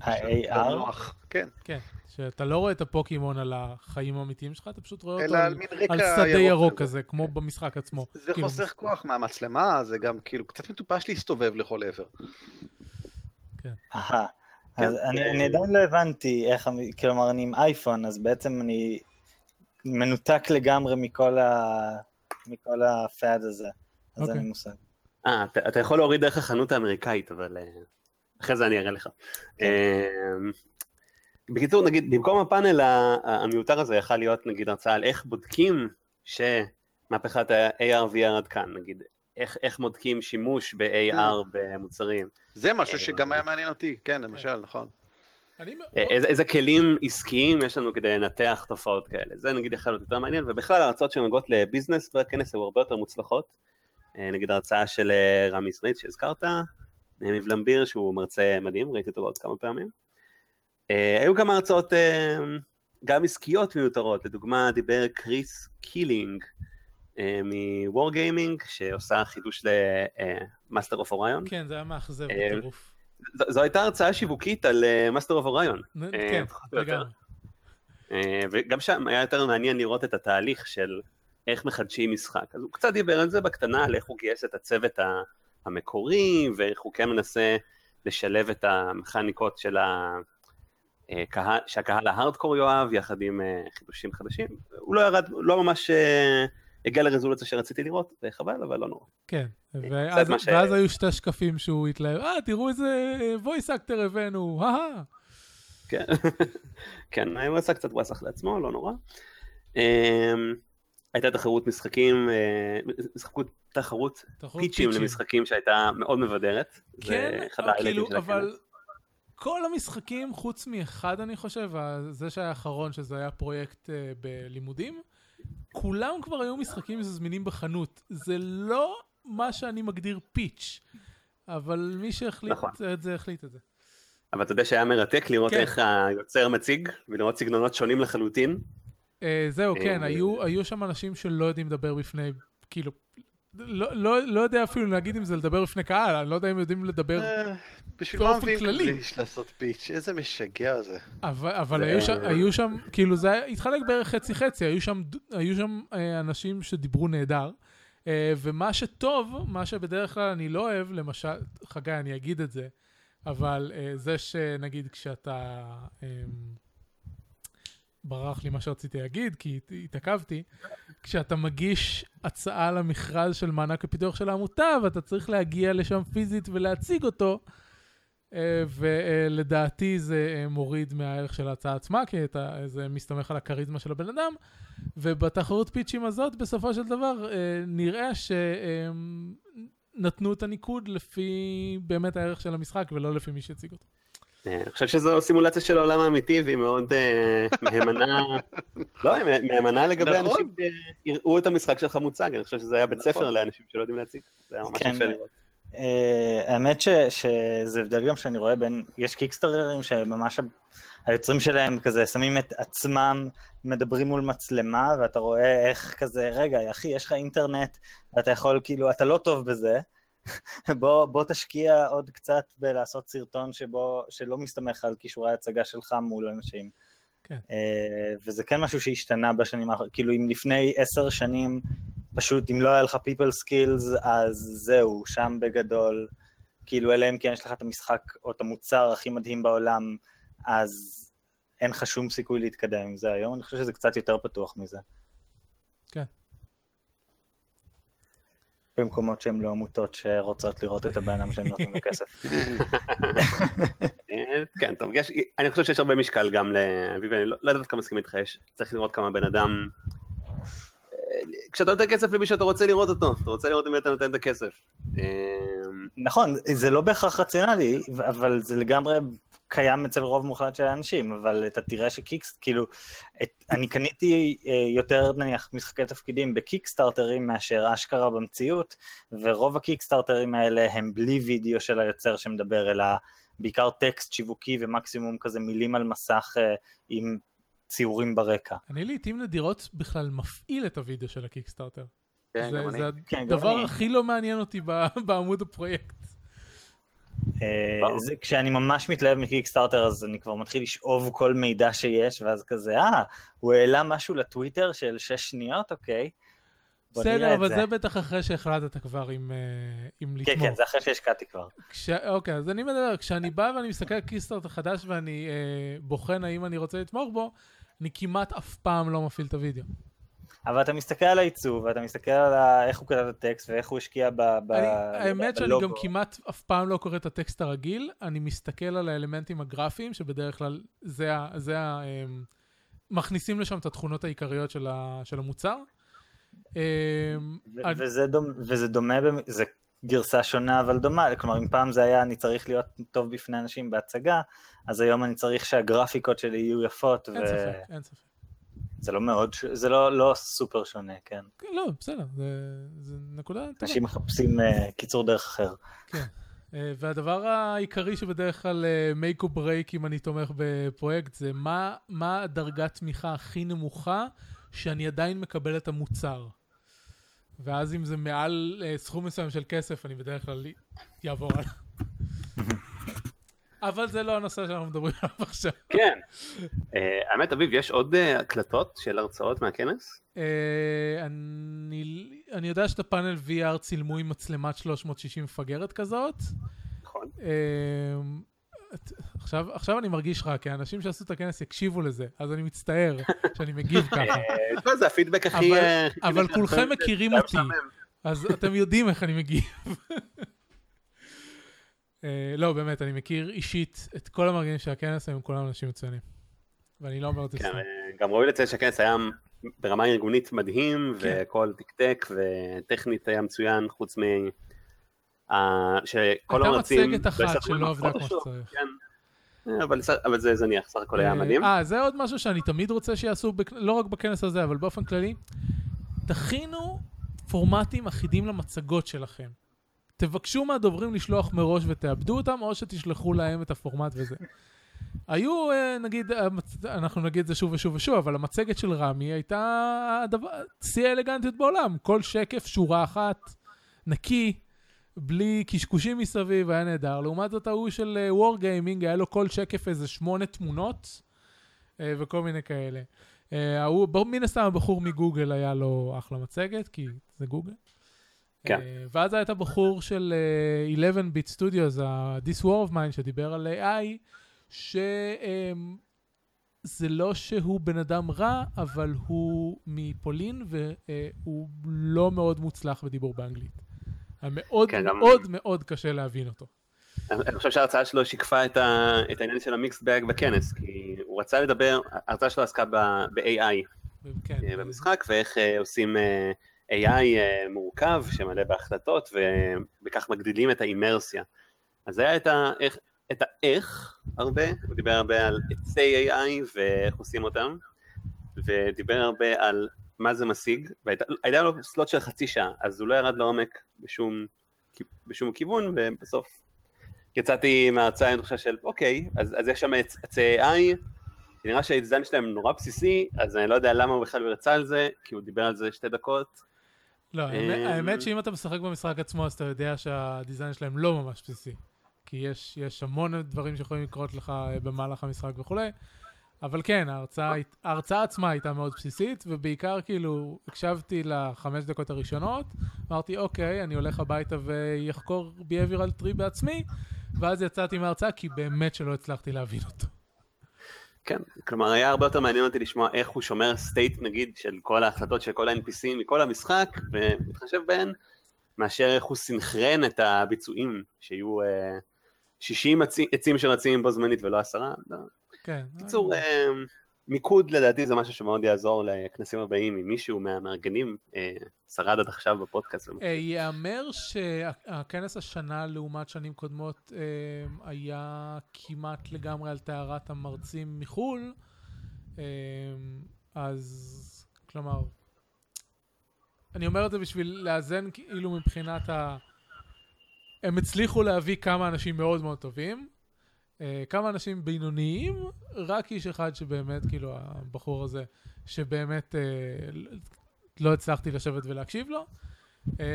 ה-AR? כן. כן, שאתה לא רואה את הפוקימון על החיים האמיתיים שלך, אתה פשוט רואה אותו על, על שדה ירוק כזה, כמו במשחק עצמו. זה כאילו... חוסך כוח מהמצלמה, זה גם כאילו קצת מטופש להסתובב לכל עבר. כן. אהה. אז אני, אני עדיין לא הבנתי איך, כלומר אני עם אייפון, אז בעצם אני מנותק לגמרי מכל, ה... מכל הפאד הזה, אז okay. אין לי מושג. אה, אתה, אתה יכול להוריד דרך החנות האמריקאית, אבל... אחרי זה אני אראה לך. כן. אמ, בקיצור, נגיד, במקום הפאנל המיותר הזה יכל להיות נגיד הרצאה על איך בודקים שמהפכת ה-AR-VR עד כאן, נגיד, איך, איך בודקים שימוש ב-AR כן. במוצרים. זה משהו שגם היה מעניין אותי, כן, למשל, נכון. איזה, איזה כלים עסקיים יש לנו כדי לנתח תופעות כאלה, זה נגיד יכול להיות יותר מעניין, ובכלל ההרצאות שנוגעות ל business בכנס היו הרבה יותר מוצלחות, אה, נגיד ההרצאה של אה, רמי סנית שהזכרת, יניב למביר שהוא מרצה מדהים, ראיתי אותו עוד כמה פעמים. אה, היו כמה הרצאות אה, גם עסקיות מיותרות, לדוגמה דיבר קריס קילינג אה, מ- Wargaming, שעושה חידוש ל-Master of Orion. כן, זה היה מאכזב בטירוף. זו הייתה הרצאה שיווקית על Master of Orion. כן, לגמרי. וגם שם היה יותר מעניין לראות את התהליך של איך מחדשים משחק. אז הוא קצת דיבר על זה בקטנה, על איך הוא גייס את הצוות ה... המקורי, ואיך הוא כן מנסה לשלב את המכניקות של הקהל, שהקהל ההארדקור יאהב, יחד עם אה, חידושים חדשים. הוא לא ירד, לא ממש אה, הגיע לרזולוציה שרציתי לראות, זה חבל, אבל לא נורא. כן, ואז, ש... ואז היו שתי שקפים שהוא התלהב, אה, תראו איזה voice actor הבאנו, אהה. כן, (laughs) כן, הוא עשה קצת וואסך לעצמו, לא נורא. הייתה תחרות משחקים, אה, משחקות תחרות פיצ'ים למשחקים שהייתה מאוד מבדרת. כן, כאילו, אבל כל המשחקים, חוץ מאחד אני חושב, זה שהיה האחרון, שזה היה פרויקט אה, בלימודים, כולם כבר היו משחקים זמינים בחנות. זה לא מה שאני מגדיר פיץ', אבל מי שהחליט נכון. את זה, החליט את זה. אבל אתה יודע שהיה מרתק לראות כן. איך היוצר מציג, ולראות סגנונות שונים לחלוטין. אה, זהו, כן, היו, היו שם אנשים שלא יודעים לדבר בפני, כאילו, לא, לא, לא יודע אפילו להגיד אם זה לדבר בפני קהל, אני לא יודע אם יודעים לדבר בשביל מה באופן כללי. כביש לעשות פיץ'? איזה משגע זה. אבל, אבל זה- היו, שם, היו שם, כאילו זה התחלק בערך חצי חצי, היו שם, היו שם אה, אנשים שדיברו נהדר, אה, ומה שטוב, מה שבדרך כלל אני לא אוהב, למשל, חגי, אני אגיד את זה, אבל אה, זה שנגיד כשאתה, אה, ברח לי מה שרציתי להגיד, כי הת- התעכבתי, כשאתה מגיש הצעה למכרז של מענק הפיתוח של העמותה, ואתה צריך להגיע לשם פיזית ולהציג אותו, אה, ולדעתי זה אה, מוריד מהערך של ההצעה עצמה, כי אתה, זה מסתמך על הכריזמה של הבן אדם, ובתחרות פיצ'ים הזאת, בסופו של דבר, אה, נראה שנתנו את הניקוד לפי באמת הערך של המשחק, ולא לפי מי שהציג אותו. אה, אני חושב שזו סימולציה של העולם האמיתי, והיא מאוד אה, מהימנה, (laughs) לא, היא מהימנה לגבי נכון. אנשים שיראו את המשחק שלך מוצג, אני חושב שזה היה בית ספר נכון. לאנשים שלא יודעים להציג, זה היה ממש כן. יפה לראות. אה, האמת ש- שזה הבדל גם שאני רואה בין, יש קיקסטאררים שממש היוצרים שלהם כזה שמים את עצמם, מדברים מול מצלמה, ואתה רואה איך כזה, רגע, אחי, יש לך אינטרנט, ואתה יכול, כאילו, אתה לא טוב בזה, בוא, בוא תשקיע עוד קצת בלעשות סרטון שבו, שלא מסתמך על כישורי ההצגה שלך מול אנשים. כן. אה, וזה כן משהו שהשתנה בשנים האחרונות, כאילו אם לפני עשר שנים, פשוט אם לא היה לך people skills, אז זהו, שם בגדול, כאילו אלא אם כן יש לך את המשחק או את המוצר הכי מדהים בעולם, אז אין לך שום סיכוי להתקדם עם זה היום, אני חושב שזה קצת יותר פתוח מזה. כן. במקומות שהם לא עמותות שרוצות לראות את הבן אדם שהם נותנים לו כסף. (laughs) כן, טוב, יש, אני חושב שיש הרבה משקל גם לאביב, אני לא לא יודעת כמה מסכים איתך, יש, צריך לראות כמה בן אדם... אה, כשאתה נותן כסף למי שאתה רוצה לראות אותו, אתה רוצה לראות אם אתה נותן את הכסף. אה, נכון, זה לא בהכרח רציונלי, אבל זה לגמרי קיים אצל רוב מוחלט של האנשים, אבל אתה תראה שקיקס, כאילו, את, אני קניתי אה, יותר נניח משחקי תפקידים בקיקסטארטרים מאשר אשכרה במציאות, ורוב הקיקסטארטרים האלה הם בלי וידאו של היוצר שמדבר, אלא בעיקר טקסט שיווקי ומקסימום כזה מילים על מסך אה, עם ציורים ברקע. אני לעיתים נדירות בכלל מפעיל את הוידאו של הקיקסטארטר. כן, זה, גם אני. כן, זה הדבר אני. הכי לא מעניין אותי ב- בעמוד הפרויקט. אה. זה, כשאני ממש מתלהב מקיקסטארטר אז אני כבר מתחיל לשאוב כל מידע שיש ואז כזה אה הוא העלה משהו לטוויטר של שש שניות אוקיי. בסדר, אבל זה. זה בטח אחרי שהחלטת כבר עם, אה, עם כן לתמוך. כן זה אחרי שהשקעתי כבר. כש... אוקיי, אז אני מדבר, כשאני בא ואני מסתכל על קיסטארט החדש ואני אה, בוחן האם אני רוצה לתמוך בו, אני כמעט אף פעם לא מפעיל את הוידאו. אבל אתה מסתכל על העיצוב ואתה מסתכל על ה... איך הוא כתב את הטקסט ואיך הוא השקיע ב... ב... אני, ב- האמת שאני בלוגו. גם כמעט אף פעם לא קורא את הטקסט הרגיל, אני מסתכל על האלמנטים הגרפיים, שבדרך כלל זה ה... זה ה אמ, מכניסים לשם את התכונות העיקריות של, ה, של המוצר. אמ, ו- אני- וזה, דומ... וזה דומה. זה גרסה שונה אבל דומה, כלומר אם פעם זה היה אני צריך להיות טוב בפני אנשים בהצגה, אז היום אני צריך שהגרפיקות שלי יהיו יפות, אין ספק, אין ספק. וזה לא מאוד, זה לא, לא סופר שונה, כן. כן, לא, בסדר, זה, זה נקודה טובה. אנשים מחפשים uh, קיצור דרך אחר. אה, והדבר העיקרי שבדרך כלל אה, make or break אם אני תומך בפרויקט זה מה, מה הדרגת תמיכה הכי נמוכה שאני עדיין מקבל את המוצר. ואז אם זה מעל אה, סכום מסוים של כסף אני בדרך כלל יעבור הלאה. (laughs) אבל זה לא הנושא שאנחנו מדברים עליו (laughs) עכשיו. כן. אה, האמת, אביב, יש עוד אה, הקלטות של הרצאות מהכנס? אה, אני, יודע שאת הפאנל VR צילמו עם מצלמת 360 מפגרת כזאת. נכון. עכשיו, עכשיו אני מרגיש רע, כי האנשים שעשו את הכנס יקשיבו לזה, אז אני מצטער (laughs) שאני מגיב ככה. זה הפידבק הכי... אבל- כולכם. מכירים אותי. אז אתם יודעים איך אני מגיב. (laughs) אה, לא, באמת, אני מכיר אישית את כל המארגנים של הכנס, הם כולם אנשים מצוינים. ואני לא אומר את זה כן. אה, גם ראוי לציין שהכנס היה ברמה ארגונית מדהים, כן. והכל תקתק, וטכנית היה מצוין, חוץ מ... אה, שכל הייתה המרצים... מצגת אחת שלא עבדה כמו שצריך. כן. אבל אבל זה זניח, סך הכל היה מדהים. אה, זה עוד משהו שאני תמיד רוצה שיעשו, בכ- לא רק בכנס הזה, אבל באופן כללי. תכינו פורמטים אחידים למצגות שלכם. תבקשו מהדוברים לשלוח מראש ותאבדו אותם, או שתשלחו להם את הפורמט וזה. (laughs) היו, אה, נגיד, אנחנו נגיד את זה שוב ושוב ושוב, אבל המצגת של רמי הייתה שיא האלגנטיות בעולם. כל שקף, שורה אחת, נקי, בלי קשקושים מסביב, היה נהדר. לעומת זאת, ההוא של וור גיימינג, היה לו כל שקף איזה שמונה תמונות, אה, וכל מיני כאלה. אה, ההוא, מן הסתם הבחור מגוגל היה לו אחלה מצגת, כי זה גוגל. כן. אה, ואז היה את הבחור של אה, 11-Bit Studios, ה-This War of Mine, שדיבר על AI, שזה לא שהוא בן אדם רע, אבל הוא מפולין, והוא לא מאוד מוצלח בדיבור באנגלית. היה מאוד כן, גם- מאוד מאוד קשה להבין אותו. אני חושב שההרצאה שלו שיקפה את, ה, את העניין של המיקסד באג בכנס, כי הוא רצה לדבר, ההרצאה שלו עסקה ב-AI כן. אה, במשחק, ואיך אה, עושים AI אה, מורכב שמלא בהחלטות, ובכך מגדילים את האימרסיה. אז היה את, ה, איך, את האיך הרבה, הוא דיבר הרבה על עצי AI ואיך עושים אותם, ודיבר הרבה על מה זה משיג, והיה לו סלוט של חצי שעה, אז הוא לא ירד לעומק בשום, בשום כיוון, ובסוף יצאתי מההרצאה עם תחושה של אוקיי, אז, אז יש שם עצ- עצי AI, נראה שהדיזיין שלהם נורא בסיסי, אז אני לא יודע למה הוא בכלל יצא על זה, כי הוא דיבר על זה שתי דקות. לא, האמת- אה, האמת שאם אתה משחק במשחק עצמו, אז אתה יודע שהדיזיין שלהם לא ממש בסיסי. כי יש, יש המון דברים שיכולים לקרות לך אה, במהלך המשחק וכולי. אבל כן, ההרצאה, ההרצאה עצמה הייתה מאוד בסיסית, ובעיקר כאילו הקשבתי לחמש דקות הראשונות, אמרתי, אוקיי, אני הולך הביתה ויחקור behavioral tree בעצמי, ואז יצאתי מההרצאה כי באמת שלא הצלחתי להבין אותו. כן, כלומר היה הרבה יותר מעניין אותי לשמוע איך הוא שומר סטייט נגיד של כל ההחלטות של כל ה-NPC מכל המשחק, ומתחשב בהן, מאשר איך הוא סינכרן את הביצועים, שיהיו אה, 60 עצים, שרצים בו זמנית ולא עשרה. כן. בקיצור, אה, מיקוד לדעתי זה משהו שמאוד יעזור לכנסים הבאים, אם מישהו מהמארגנים אה, שרד עד עכשיו בפודקאסט. אה, ייאמר שהכנס השנה לעומת שנים קודמות אה, היה כמעט לגמרי על טהרת המרצים מחו"ל, אה, אז כלומר, אני אומר את זה בשביל לאזן כאילו מבחינת ה... הם הצליחו להביא כמה אנשים מאוד מאוד טובים, כמה אנשים בינוניים, רק איש אחד שבאמת, כאילו, הבחור הזה, שבאמת אה, לא הצלחתי לשבת ולהקשיב לו. אה,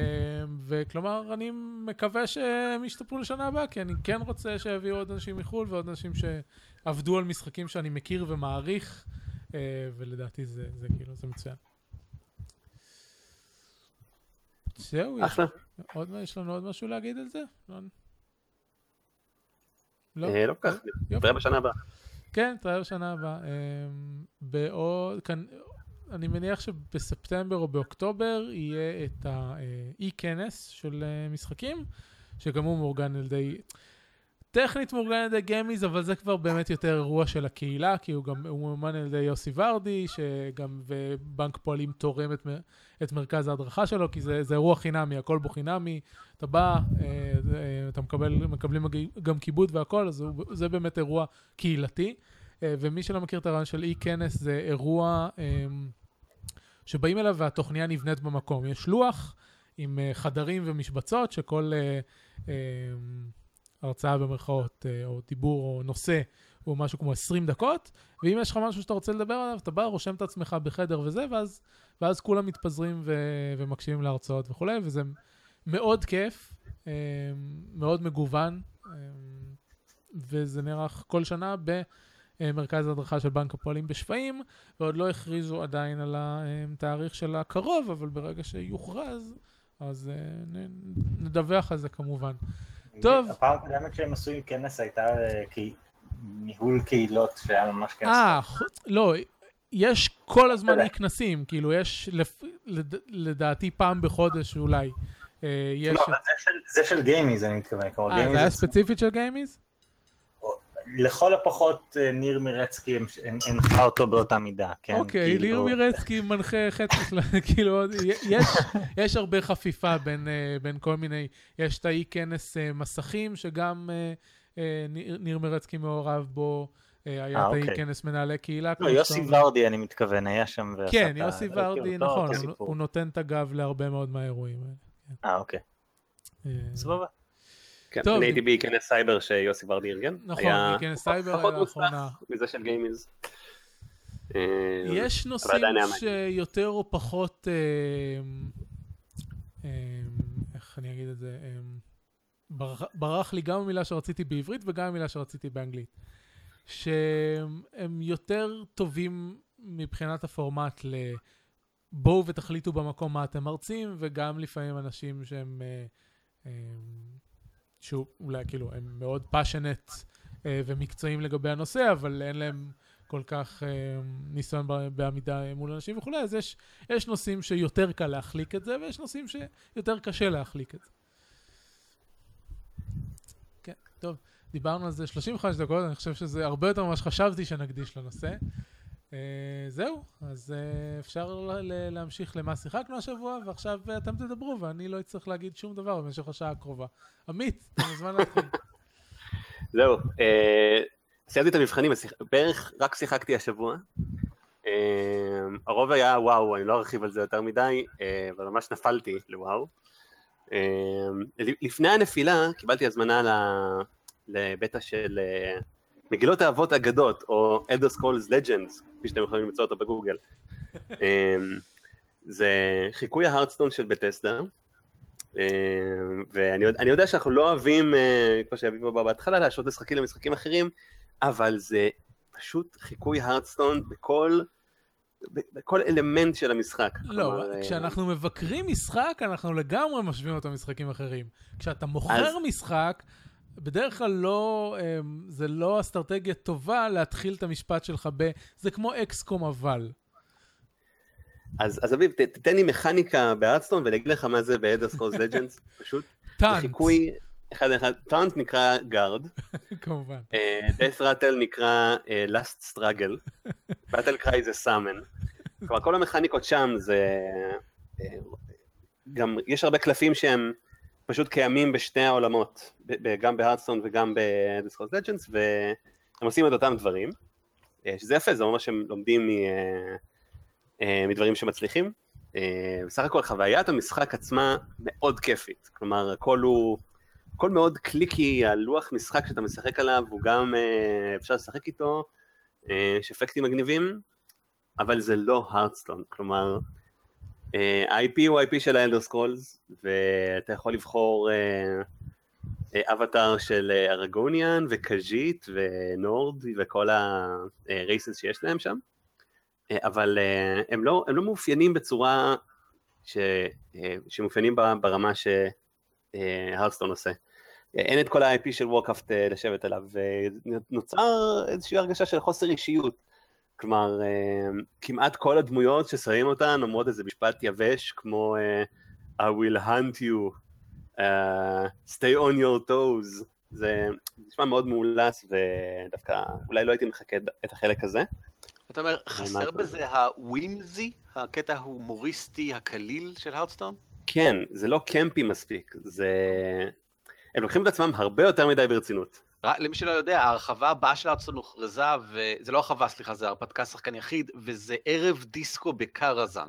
וכלומר, אני מקווה שהם ישתפרו לשנה הבאה, כי אני כן רוצה שיביאו עוד אנשים מחו"ל ועוד אנשים שעבדו על משחקים שאני מכיר ומעריך, אה, ולדעתי זה, זה כאילו, זה מצוין. זהו, יש, אחלה. עוד, יש לנו עוד משהו להגיד על זה? לא? לא? אה, לא כל כך. נתראה בשנה הבאה. כן, תראה בשנה הבאה. אמ, בעוד, אני מניח שבספטמבר או באוקטובר יהיה את האי-כנס של אה, משחקים, שגם הוא מאורגן על ידי, טכנית מאורגן על ידי גמיז, אבל זה כבר באמת יותר אירוע של הקהילה, כי הוא גם, הוא מאומן על ידי יוסי ורדי, שגם, ובנק פועלים תורם את, את מרכז ההדרכה שלו, כי זה, זה אירוע חינמי, הכל בו חינמי, אתה בא, אה, אתה מקבל, מקבלים גם כיבוד והכל, אז הוא, זה באמת אירוע קהילתי. אה, ומי שלא מכיר את הרעיון של אי-כנס, זה אירוע אה, שבאים אליו והתוכניה נבנית במקום. יש לוח עם אה, חדרים ומשבצות, שכל אה, הרצאה במרכאות, אה, או דיבור או נושא, הוא משהו כמו 20 דקות, ואם יש לך משהו שאתה רוצה לדבר עליו, אתה בא, רושם את עצמך בחדר וזה, ואז, ואז כולם מתפזרים ו- ומקשיבים להרצאות וכולי, וזה מאוד כיף, אה, מאוד מגוון, אה, וזה נערך כל שנה במרכז ההדרכה של בנק הפועלים בשפיים, ועוד לא הכריזו עדיין על התאריך של הקרוב, אבל ברגע שיוכרז, אז נדווח על זה כמובן. טוב. הפעם הקודמת שהם עשו עם כנס הייתה אה, ניהול קהילות שהיה ממש כנס. אה, לא, יש כל הזמן כנסים, כאילו יש לדעתי פעם בחודש אולי. אה. לא, זה של- גיימיז אני מתכוון. אה, זה היה ספציפית של גיימיז? לכל הפחות אה, ניר מירצקי הנחה אותו באותה מידה, כן? אוקיי, כאילו- ליר מירצקי מנחה חצי. (laughs) כאילו, יש, יש הרבה חפיפה בין, אה, בין כל מיני... יש את האי כנס אה, מסכים, שגם ניר- ניר מירצקי מעורב בו. היה את אוקיי. כנס מנהלי קהילה. לא, יוסי. ורדי אני מתכוון, היה שם ועשה כן, יוסי ורדי, נכון, הוא- נותן את הגב להרבה מאוד מהאירועים האלה. אה, אוקיי. סבבה. כן, טוב. אני הייתי בכנס סייבר שיוסי ורדי ארגן. נכון, בכנס סייבר היה לאחרונה. מזה של גיימיז. אה, יש נושאים. שיותר או פחות, אה, אה, איך אני אגיד את זה, ברח, ברח לי גם המילה שרציתי בעברית וגם המילה שרציתי באנגלית. שהם יותר טובים מבחינת הפורמט ל... בואו ותחליטו במקום מה אתם מרצים, וגם לפעמים אנשים שהם, אה, אה, שאולי כאילו, הם מאוד פאשונט אה, ומקצועיים לגבי הנושא, אבל אין להם כל כך אה, ניסיון בעמידה מול אנשים וכולי, אז יש, יש נושאים שיותר קל להחליק את זה, ויש נושאים שיותר קשה להחליק את זה. כן, טוב, דיברנו על זה 35 דקות, אני חושב שזה הרבה יותר ממה שחשבתי שנקדיש לנושא. Uh, זהו, אז uh, אפשר להמשיך למה שיחקנו השבוע, ועכשיו uh, אתם תדברו ואני לא אצטרך להגיד שום דבר במשך השעה הקרובה. עמית, אתה מוזמן להתחיל. (laughs) זהו, אה, סיימתי את המבחנים, בערך רק שיחקתי השבוע. אה, הרוב היה וואו, אני לא ארחיב על זה יותר מדי, אה, אבל ממש נפלתי לוואו. אה, לפני הנפילה קיבלתי הזמנה לבטא של אה, מגילות האבות אגדות, או Elder Scrolls Legends, כפי שאתם יכולים למצוא אותו בגוגל. אה, זה חיקוי ההרדסטון של בטסדה, אה, ואני יודע- יודע שאנחנו לא אוהבים, אה, כמו שאביב אמר בהתחלה, להשוות משחקים למשחקים אחרים, אבל זה פשוט חיקוי הרדסטון בכל, בכל אלמנט של המשחק. לא, כלומר, אה, כשאנחנו מבקרים משחק, אנחנו לגמרי משווים אותו למשחקים אחרים. כשאתה מוכר אז- משחק, בדרך כלל לא, אמ, זה לא אסטרטגיה טובה להתחיל את המשפט שלך ב... זה כמו אקסקום אבל. אז אז אביב, ת- תתן לי מכניקה בהרדסטון ואני אגיד לך מה זה ב-Elder Scrolls Legends, (laughs) פשוט. טאנט, חיקוי אחד אחד, טאנט נקרא גארד, (laughs) כמובן. death rattle נקרא אה, last struggle, (laughs) battle cry זה summon. כלומר כל המכניקות שם זה, אה, גם יש הרבה קלפים שהם פשוט קיימים בשני העולמות, גם בהרדסטון וגם ב-Discord Legends, והם עושים את אותם דברים, אה, שזה יפה, זה אומר שהם לומדים מ, אה, אה, מדברים שמצליחים. בסך הכל חוויית המשחק עצמה מאוד כיפית, כלומר הכל הוא, הכל מאוד clicky, הלוח משחק שאתה משחק עליו הוא גם אפשר לשחק איתו, יש אפקטים מגניבים, אבל זה לא Hearthstone, כלומר ה-IP הוא ה-IP של ה Elder Scrolls, ואתה יכול לבחור אה, אה, אבטאר של אה, Argonian ו Khajiit ו Nord וכל ה races שיש להם שם, אה, אבל אה, הם לא, הם לא מאופיינים בצורה ש, אה, שמאופיינים ברמה שהרדסטון עושה. אה, אין את כל ה-IP של וורקאפט לשבת עליו, ונוצר איזושהי הרגשה של חוסר אישיות. כלומר, אה, כמעט כל הדמויות ששמים אותן אומרות איזה משפט יבש כמו אה, I will hunt you, uh, stay on your toes, זה נשמע מאוד מאולץ ודווקא אולי לא הייתי מחכה את החלק הזה. אתה אומר, חסר בזה הווימזי, הקטע ההומוריסטי הקליל של הרדסטון? כן, זה לא קמפי מספיק, זה... הם לוקחים את עצמם הרבה יותר מדי ברצינות. למי שלא יודע, ההרחבה הבאה של הרדסטון הוכרזה, וזה לא הרחבה, סליחה, זה הרפתקה שחקן יחיד, וזה ערב דיסקו בקרזן.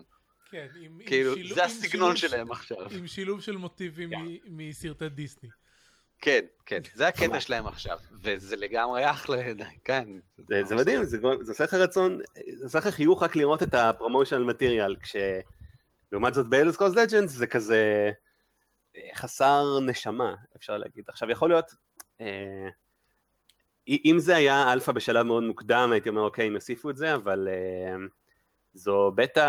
כן, עם, עם כאילו, שילוב- זה עם הסגנון שילוב- שלהם עכשיו. עם שילוב של מוטיבים. מ- מסרטי דיסני. כן, כן, זה הקטע (laughs) שלהם עכשיו, וזה לגמרי אחלה, כן. זה, זה מדהים, זה, זה עושה לך רצון, זה עושה לך חיוך רק לראות את ה promotional material, כשלעומת זאת ב Elder Scrolls Legends זה כזה אה, חסר נשמה, אפשר להגיד. עכשיו יכול להיות, אה, אם זה היה אלפא בשלב מאוד מוקדם, הייתי אומר אוקיי, הם יוסיפו את זה, אבל אה, זו בטא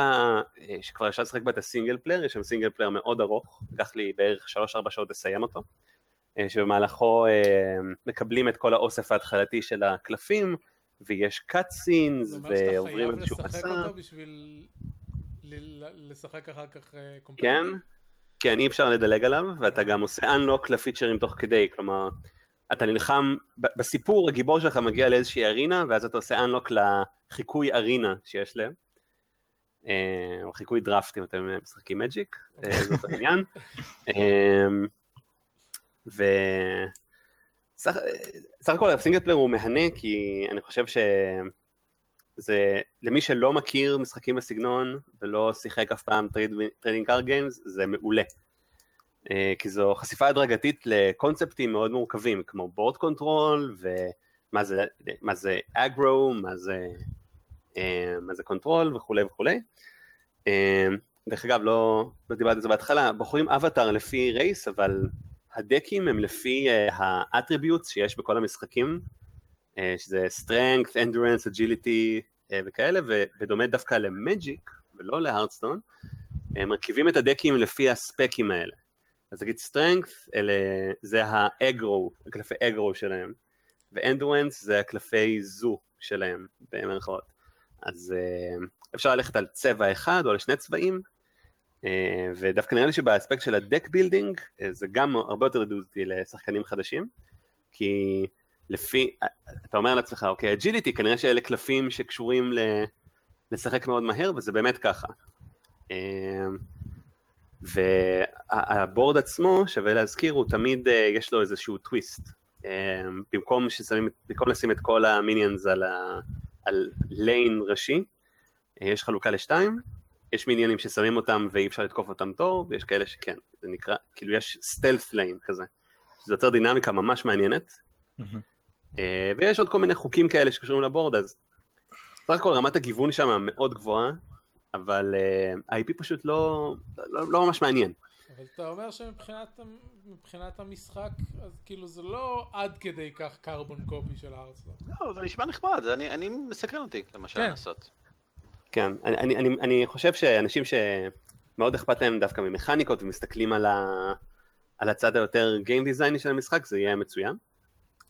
אה, שכבר אפשר לשחק בה את ה single player, יש שם single player מאוד ארוך, לקח לי בערך 3-4 שעות לסיים אותו. אה, שבמהלכו מקבלים את כל האוסף ההתחלתי של הקלפים, ויש cut scenes, זה אומר שאתה ועוברים חייב איזשהו לשחק מסע. אותו בשביל לשחק אחר כך אה, כן? כן, אי אפשר לדלג עליו, ואתה גם עושה unlock לפיצ'רים תוך כדי, כלומר, אתה נלחם, בסיפור הגיבור שלך מגיע לאיזושהי ארינה, ואז אתה עושה unlock לחיקוי ארינה שיש להם. אה, או חיקוי דראפט אם אתם משחקים Magic, אה, (laughs) זה אותו עניין. אה, ו... סך סך הכל ה single player הוא מהנה כי אני חושב שזה למי שלא מכיר משחקים בסגנון ולא שיחק אף פעם trading card games זה מעולה. אה, כי זו חשיפה הדרגתית לקונספטים מאוד מורכבים כמו board control ומה זה, aggro, מה זה, אה, מה זה control וכולי וכולי. אה, דרך אגב לא, לא דיברתי על זה בהתחלה, בוחרים אבטאר לפי race אבל הדקים הם לפי ה attributes שיש בכל המשחקים, אה, שזה strength, endurance, agility אה, וכאלה, ובדומה דווקא ל Magic ולא ל Hearthstone, מרכיבים את הדקים לפי הספקים האלה. אז נגיד strength, אלה, זה ה aggro, הקלפי aggro שלהם, ו endurance זה הקלפי zoo שלהם, במרכאות. אז אפשר ללכת על צבע אחד או על שני צבעים, אה, ודווקא נראה לי שבאספקט של ה deck building אה, זה גם הרבה יותר ידידותי לשחקנים חדשים, כי לפי, אה, אתה אומר לעצמך, אוקיי, agility, כנראה שאלה קלפים שקשורים ל, לשחק מאוד מהר, וזה באמת ככה. וה board עצמו, שווה להזכיר, הוא תמיד, יש לו איזשהו טוויסט. במקום, ששמים, במקום לשים את כל ה minions על, ה, על lane ראשי, יש חלוקה לשתיים, יש מיניונים ששמים אותם ואי אפשר לתקוף אותם טוב, ויש כאלה שכן, זה נקרא, כאילו יש stealth lane כזה, שזה יוצר דינמיקה ממש מעניינת, אה, ויש עוד כל מיני חוקים כאלה שקשורים ל board, אז סך הכל רמת הגיוון שם מאוד גבוהה, אבל אה, ה-IP פשוט לא, לא, לא ממש מעניין. אבל אתה אומר שמבחינת המשחק, אז כאילו זה לא עד כדי כך קרבון קופי של הארץ. לא, זה נשמע נחמד, אני, אני מסקרן אותי למשל כן. לעשות. כן, אני, אני, אני, אני חושב שאנשים שמאוד אכפת להם דווקא ממכניקות ומסתכלים על, ה, על הצד היותר Game Design של המשחק, זה יהיה מצוין.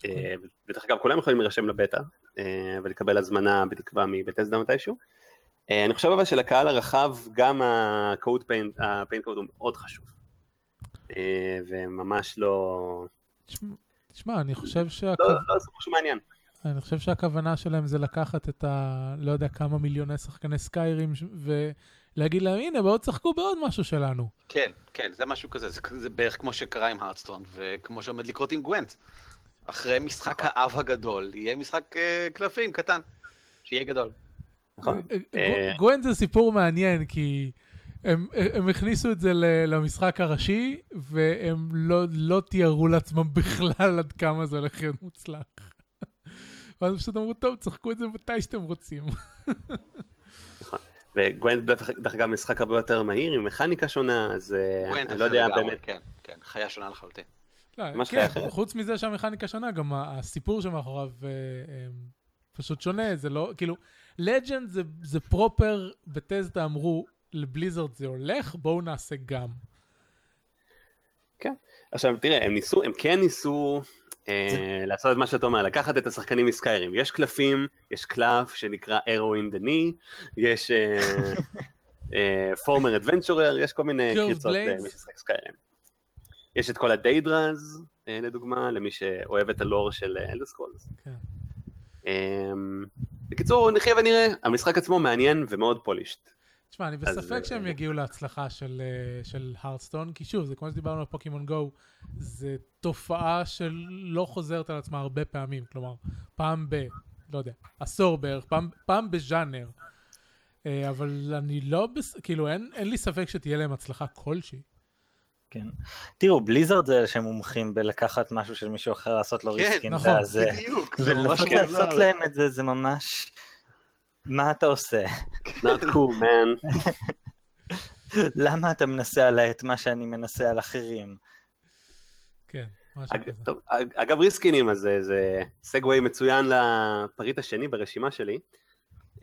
אה, ודרך אגב, כולם יכולים להירשם לבטא אה, ולקבל הזמנה בתקווה מבטסדה מתישהו. אה, אני חושב אבל שלקהל הרחב גם ה-code paint, ה-paint code הוא מאוד חשוב. וממש לא... תשמע, אני חושב שה... לא, לא, זה משהו מעניין. אני חושב שהכוונה שלהם זה לקחת את ה... לא יודע כמה מיליוני שחקני סקיירים ולהגיד להם, הנה, בואו תשחקו בעוד משהו שלנו. כן, כן, זה משהו כזה, זה, זה בערך כמו שקרה עם הארדסטון, וכמו שעומד לקרות עם גוונט. אחרי משחק. האב הגדול, יהיה משחק uh, קלפים קטן, שיהיה גדול. נכון. אה, גוונט זה סיפור מעניין, כי... הם, הם הכניסו את זה למשחק הראשי, והם לא, לא תיארו לעצמם (laughs) בכלל עד כמה זה הולך להיות מוצלח. (laughs) ואז פשוט אמרו, טוב, צחקו את זה מתי שאתם רוצים. (laughs) נכון. וגוונט דרך אגב משחק הרבה יותר מהיר עם מכניקה שונה, אז אה, אני לא יודע באמת. כן, כן, חיה שונה לחלוטין. לא, כן, חוץ מזה שהמכניקה שונה, גם הסיפור שמאחוריו אה, אה, פשוט שונה, זה לא, כאילו, לג'נד זה פרופר, בטזדה אמרו, לבליזרד זה הולך, בואו נעשה גם. כן, עכשיו תראה, הם ניסו, הם כן ניסו אה, לעשות את מה שאתה אומר, לקחת את השחקנים מסקיירים. יש קלפים, יש קלף שנקרא Arrow in the knee, יש former uh, adventurer, uh, יש כל מיני קריצות למי ששחק Skyrim. יש את כל ה Daedras, uh, לדוגמה, למי שאוהב את הלור של Elder Scrolls. כן. בקיצור, נחיה ונראה, המשחק עצמו מעניין ומאוד polished. תשמע, אני בספק אז, שהם יגיעו להצלחה של, של Hearthstone, כי שוב, זה כמו שדיברנו על Pokémon Go, זה תופעה שלא חוזרת על עצמה הרבה פעמים, כלומר, פעם ב... לא יודע, עשור בערך, פעם, פעם בז'אנר. אה, אבל אני לא, בס... כאילו, אין, אין לי ספק שתהיה להם הצלחה כלשהי. כן. תראו, בליזרד זה שהם מומחים בלקחת משהו של מישהו אחר, לעשות לו ריסקים. כן, נכון, בדיוק. ולפחות לעשות להם את זה, זה ממש... מה אתה עושה? Not cool, man. (laughs) למה אתה מנסה עליי את מה שאני מנסה על אחרים? כן, משהו כזה. טוב, אגב ריסקינים, אז זה segue מצוין לפריט השני ברשימה שלי,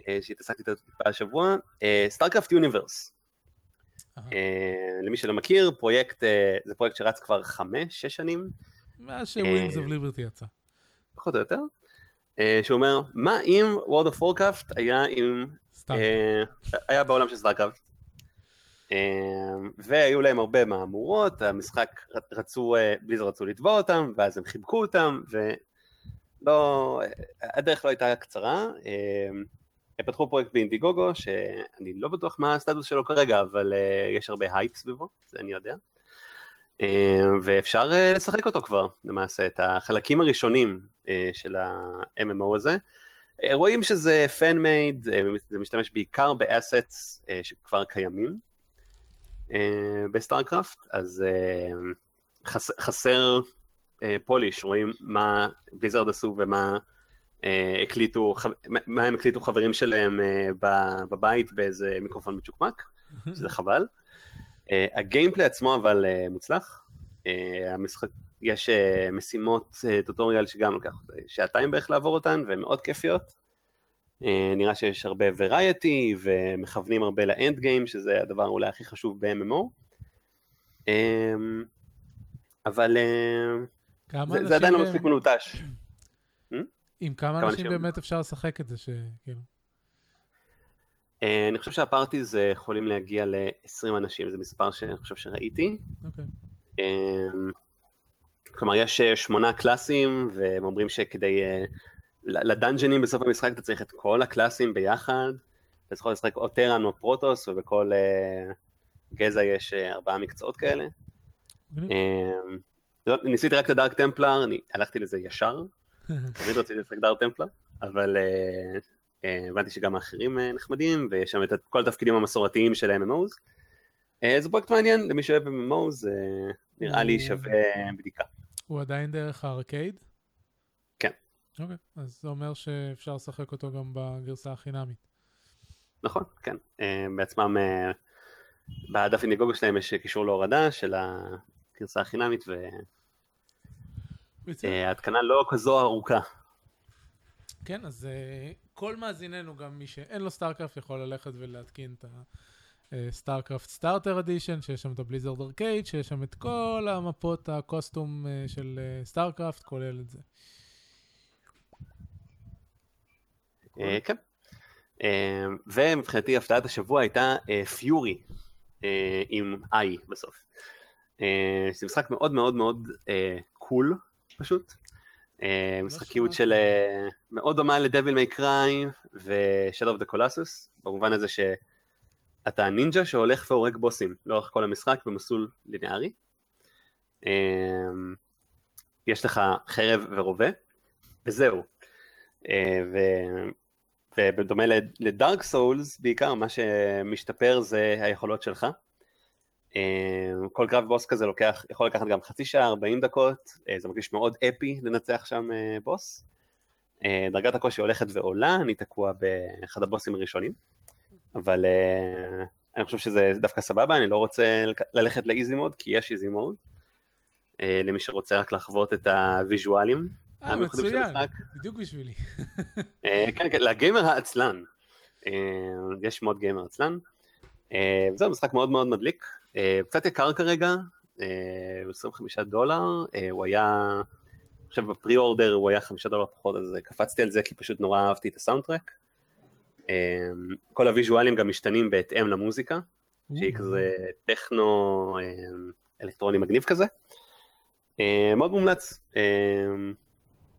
אה, שהתעסקתי איתו טיפה השבוע, StarCraft Universe. אה, למי שלא מכיר, פרויקט, אה, זה פרויקט שרץ כבר חמש, שש שנים. מאז ש Wings of Liberty יצא. פחות או יותר. שהוא אומר, מה אם World of Warcraft היה עם... היה בעולם של StarCraft? אמ, והיו להם הרבה מהמורות, המשחק רצו, Blizzard אה, רצו לתבוע אותם, ואז הם חיבקו אותם, ולא, הדרך לא הייתה קצרה. הם פתחו פרויקט ב Indiegogo, שאני לא בטוח מה הסטטוס שלו כרגע, אבל אה, יש הרבה הייפ סביבו, זה אני יודע. אמ, ואפשר אה, לשחק אותו כבר, למעשה, את החלקים הראשונים של ה-MMO הזה. רואים שזה fan made, זה משתמש בעיקר ב assets שכבר קיימים. אה, ב StarCraft, אז אה, חס, חסר polish, רואים מה Blizzard עשו ומה הקליטו, מה הם הקליטו חברים שלהם בבית באיזה מיקרופון מצ'וקמק, שזה חבל. ה gameplay עצמו אבל מוצלח, אה, המשחק, יש אה, משימות אה, tutorial שגם לוקח שעתיים בערך לעבור אותן, והן מאוד כיפיות. אה, נראה שיש הרבה וריאטי, ומכוונים הרבה לאנד גיים, שזה הדבר אולי הכי חשוב ב-MMO. אה, אבל אה, זה. זה עדיין לא אה, מספיק מלוטש. עם כמה אנשים? באמת אפשר לשחק את זה, שכאילו... אה, אני חושב שהפארטי זה יכולים להגיע ל-20 אנשים, זה מספר שאני חושב שראיתי. אוקיי. אמ, כלומר, יש אה, שמונה קלאסים, והם אומרים שכדי... אה, לדאנג'נים בסוף המשחק אתה צריך את כל הקלאסים ביחד. אתה יכול לשחק או Terran או Protoss, ובכל אה, גזע יש אה, ארבעה מקצועות כאלה. לא, ניסיתי רק את ה Dark Templar, אני הלכתי לזה ישר, תמיד רציתי לשחק Dark Templar, אבל אה, אה, הבנתי שגם האחרים אה, נחמדים, ויש שם את כל התפקידים המסורתיים של MMOs. זה פרויקט מעניין, למי שאוהב MMOs, אה, נראה לי הוא- שווה בדיקה. הוא עדיין דרך הארקייד? כן. אוקיי, אז זה אומר שאפשר לשחק אותו גם בגרסה החינמית. נכון, כן. בעצמם, בדף Indiegogo שלהם יש קישור להורדה של הגרסה החינמית, מצוין. וההתקנה לא כזו ארוכה. כן, אז אה, כל מאזיננו, גם מי שאין לו StarCraft, יכול ללכת ולהתקין את ה StarCraft Starter Edition, שיש שם את ה Blizzard Arcade, שיש שם את כל המפות ה custom אה, של StarCraft, כולל את זה. אה, כן. אה, ומבחינתי הפתעת השבוע הייתה Furi עם i בסוף. אה, זה משחק מאוד מאוד מאוד cool פשוט. אה, משחקיות שמעתי. של אה, מאוד דומה ל Devil May Cry ו-Shadow of the Colossus, במובן הזה שאתה נינג'ה שהולך והורג בוסים לאורך כל המשחק במסלול ליניארי. אה, יש לך חרב ורובה, וזהו. ו- ובדומה לדארק סולס, בעיקר מה שמשתפר זה היכולות שלך. אה, כל קרב בוס כזה לוקח, יכול לקחת גם חצי שעה, 40 דקות, אה, זה מרגיש מאוד אפי לנצח שם אה, בוס. אה, דרגת הקושי הולכת ועולה, אני תקוע באחד הבוסים הראשונים, אבל אני חושב שזה דווקא סבבה, אני לא רוצה ללכת לאיזי מוד, כי יש איזי מוד, למי שרוצה רק לחוות את הוויז'ואלים. אה, מצוין. בדיוק בשבילי. (laughs) כן, כן, לגיימר העצלן. יש מוד גיימר עצלן. זהו, משחק מאוד מאוד מדליק. אה, קצת יקר כרגע, אה, 25 דולר. אה, הוא היה, אני חושב בפרי אורדר הוא היה 5 דולר פחות, אז קפצתי על זה כי פשוט נורא אהבתי את הסאונדטרק. אה, כל הוויז'ואלים גם משתנים בהתאם למוזיקה, שהיא כזה טכנו אה, אלקטרוני מגניב כזה. אה, מאוד מומלץ. אה,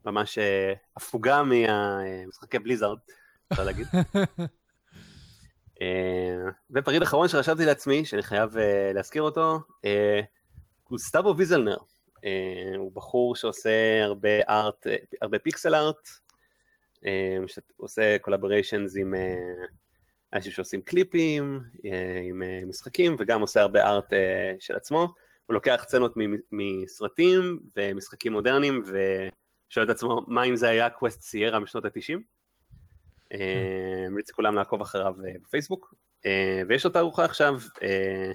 ממש אה, הפוגה מהמשחקי בליזארד, אפשר להגיד. (laughs) אה, ופריט אחרון שרשמתי לעצמי, שאני חייב אה, להזכיר אותו, אה, גוסטבו ויזלנר. הוא בחור שעושה הרבה ארט, הרבה pixel art, עושה collaborations עם אנשים שעושים קליפים, עם משחקים, וגם עושה הרבה art של עצמו. הוא לוקח סצנות מסרטים ומשחקים מודרניים, ושואל את עצמו מה אם זה היה קווסט Sierra משנות ה-90. ממליץ לכולם לעקוב אחריו אה, בפייסבוק. אה, ויש לו תערוכה עכשיו אה,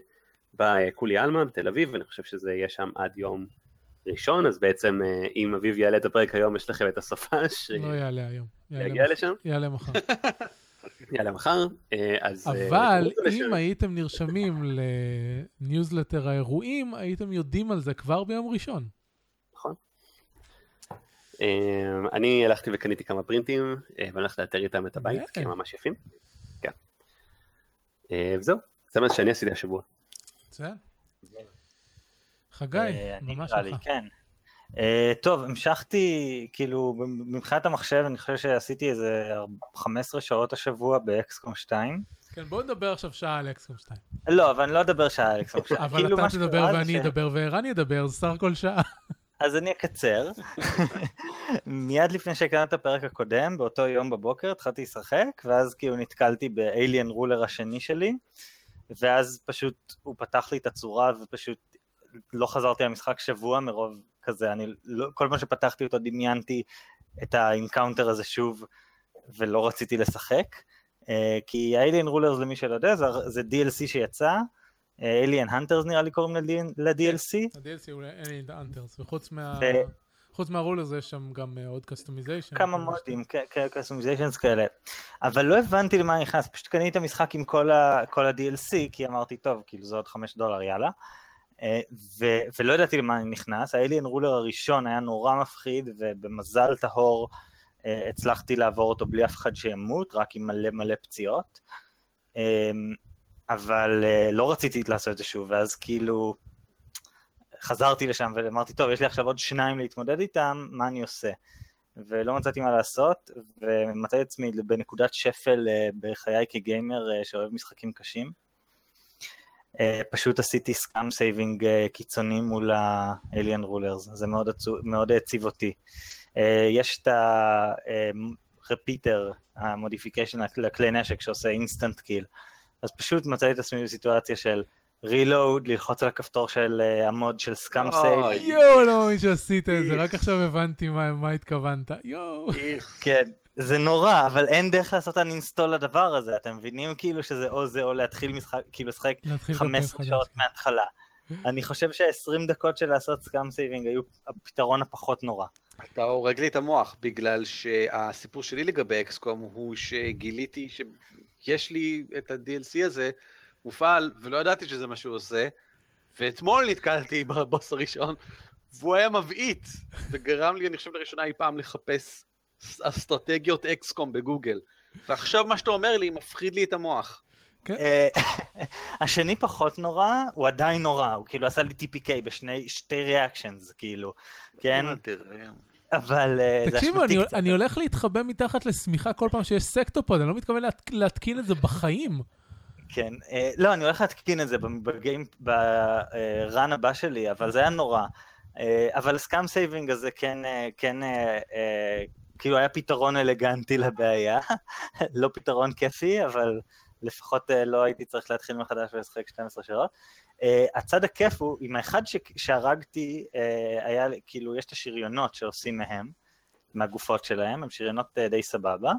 בקולי עלמא בתל אביב, ואני חושב שזה יהיה שם עד יום ראשון, אז בעצם אה, אם אביב יעלה את הפרק היום, יש לכם את הסופש לא יעלה היום. מחר. לשם, יעלה מחר. (laughs) יעלה מחר, אה, אז... אה, אבל. אם הייתם נרשמים לניוזלטר האירועים, הייתם יודעים על זה כבר ביום ראשון. אה, אני הלכתי וקניתי כמה פרינטים, אה, ואני הולך לאתר איתם את הבית, כי הם ממש יפים. כן. אה, וזהו, זה מה שאני עשיתי השבוע. מצוין. חגי, אה, אני ממש שלך. כן. טוב, המשכתי, כאילו, מבחינת המחשב, אני חושב שעשיתי איזה 15 שעות השבוע באקסקום 2. כן, בואו נדבר עכשיו שעה על אקסקום 2. לא, אבל אני לא אדבר שעה על אקסקום 2. אבל כאילו, אתה תדבר ואני אדבר וערן ידבר, זה סך הכל שעה. אז אני אקצר. מיד לפני שהקלטנו את הפרק הקודם, באותו יום בבוקר התחלתי לשחק, ואז כאילו נתקלתי ב Alien Ruler השני שלי, ואז פשוט הוא פתח לי את הצורה ופשוט לא חזרתי למשחק שבוע מרוב כזה, אני לא, כל פעם שפתחתי אותו דמיינתי את ה encounter הזה שוב, ולא רציתי לשחק. אה, כי ה Alien Rulers למי שלא יודע זה, זה DLC שיצא, Alien Hunters נראה לי קוראים ל-DLC. ה-DLC הוא Alien Hunters, וחוץ מה... חוץ מהרולר יש שם גם אה, עוד customization. כמה מודים, customizations כאלה. אבל לא הבנתי למה נכנס, פשוט קניתי את המשחק עם כל ה-DLC, כי אמרתי, טוב, כאילו זה עוד 5 דולר, יאללה. אה, ו- ולא ידעתי למה אני נכנס, ה Alien Ruler הראשון היה נורא מפחיד, ובמזל טהור אה, הצלחתי לעבור אותו בלי אף אחד שימות, רק עם מלא מלא פציעות. אבל אה, לא רציתי לעשות את זה שוב, ואז כאילו חזרתי לשם ואמרתי, טוב, יש לי עכשיו עוד שניים להתמודד איתם, מה אני עושה? ולא מצאתי מה לעשות, ומצאתי את עצמי בנקודת שפל אה, בחיי כגיימר אה, שאוהב משחקים קשים. פשוט עשיתי scum saving קיצוני מול ה-Alien Rulers, זה מאוד, עצו, מאוד העציב אותי. יש את ה Repeater, ה modification לכלי נשק שעושה instant kill, אז פשוט מצאתי את עצמי בסיטואציה של reload, ללחוץ על הכפתור של אה, המוד של scum. save, יואו, לא מאמין שעשית את זה, רק עכשיו הבנתי מה מה התכוונת. יואו. כן, זה נורא, אבל אין דרך לעשות uninstall לדבר הזה, אתם מבינים כאילו שזה או זה או להתחיל משחק, כאילו לשחק להתחיל 15 כותב שעות. מההתחלה. אני חושב שה-20 דקות של לעשות scum saving היו הפתרון הפחות נורא. אתה הורג לי את המוח, בגלל שהסיפור שלי לגבי אקסקום הוא שגיליתי שיש לי את ה-DLC הזה מופעל, ולא ידעתי שזה מה שהוא עושה, ואתמול נתקלתי (laughs) בבוס הראשון, והוא היה מבעית, וגרם לי, אני חושב, לראשונה אי פעם לחפש אסטרטגיות אקסקום בגוגל. ועכשיו מה שאתה אומר לי מפחיד לי את המוח. אה, (laughs) השני פחות נורא, הוא עדיין נורא, הוא כאילו עשה לי TPK בשני, שתי ריאקשנס, כאילו, כן? אבל אה, זה תקשיבו, אשמתי אני- קצת. אני הולך להתחבא מתחת לשמיכה כל פעם שיש Sectopod, אני לא מתכוון להת- להתקין את זה בחיים. כן, אה, לא, אני הולך להתקין את זה ב game, ב run הבא שלי, אבל זה היה נורא. אה, אבל scum saving הזה כן, אה, כן, אה, אה, כאילו היה פתרון אלגנטי לבעיה, (laughs) לא פתרון כיפי, אבל לפחות אה, לא הייתי צריך להתחיל מחדש ולשחק 12 שעות. אה, הצד הכיף הוא, עם האחד ש- שהרגתי, אה, היה, כאילו, יש את השריונות שעושים מהם, מהגופות שלהם, הם שריונות די סבבה.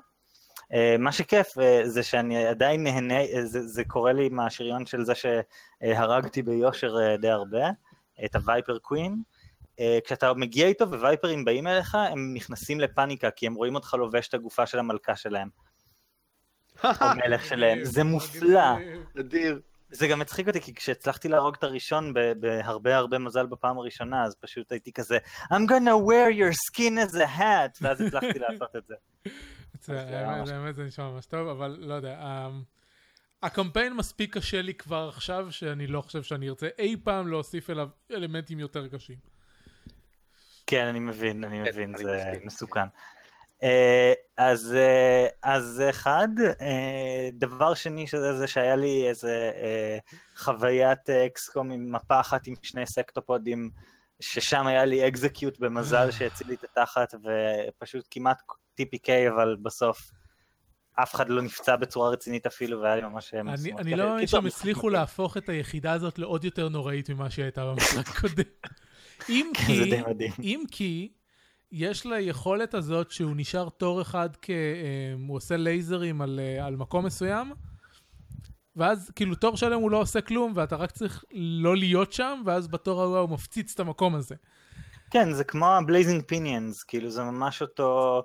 מה שכיף זה שאני עדיין נהנה, זה, זה קורה לי עם השריון של זה שהרגתי ביושר די הרבה, את הווייפר קווין. כשאתה מגיע איתו ווייפרים באים אליך, הם נכנסים לפאניקה, כי הם רואים אותך לובש את הגופה של המלכה שלהם, או מלך שלהם. זה מופלא. אדיר. זה גם הצחיק אותי, כי כשהצלחתי להרוג את הראשון בהרבה הרבה מזל בפעם הראשונה, אז פשוט הייתי כזה, I'm gonna wear your skin as a hat, ואז הצלחתי (laughs) לעשות את זה. זה- זה נשמע ממש טוב, אבל לא יודע. ה- הקמפיין מספיק קשה לי כבר עכשיו, שאני לא חושב שאני ארצה אי פעם להוסיף אליו אלמנטים יותר קשים. כן, אני מבין, אני כן, מבין, זה. מסוכן. אה, אז, אה, אז זה אחד. אה, דבר שני, שזה זה שהיה לי איזה חוויית XCOM עם מפה אחת עם שני סקטופודים, ששם היה לי execute במזל (laughs) שהציל לי את התחת, ופשוט כמעט TPK, אבל בסוף אף אחד לא נפצע בצורה רצינית אפילו, והיה לי ממש... אני אני. לא מאמין שהם הצליחו (laughs) להפוך את היחידה הזאת לעוד יותר נוראית ממה שהיא הייתה במשחק קודם. (laughs) אם כי. אם כי, יש ליכולת הזאת שהוא נשאר תור אחד כ... אה, הוא עושה לייזרים על, אה, על מקום מסוים, ואז כאילו תור שלם הוא לא עושה כלום, ואתה רק צריך לא להיות שם, ואז בתור ההוא הוא מפציץ את המקום הזה. כן, זה כמו ה-Blazing Pinions, כאילו זה ממש אותו,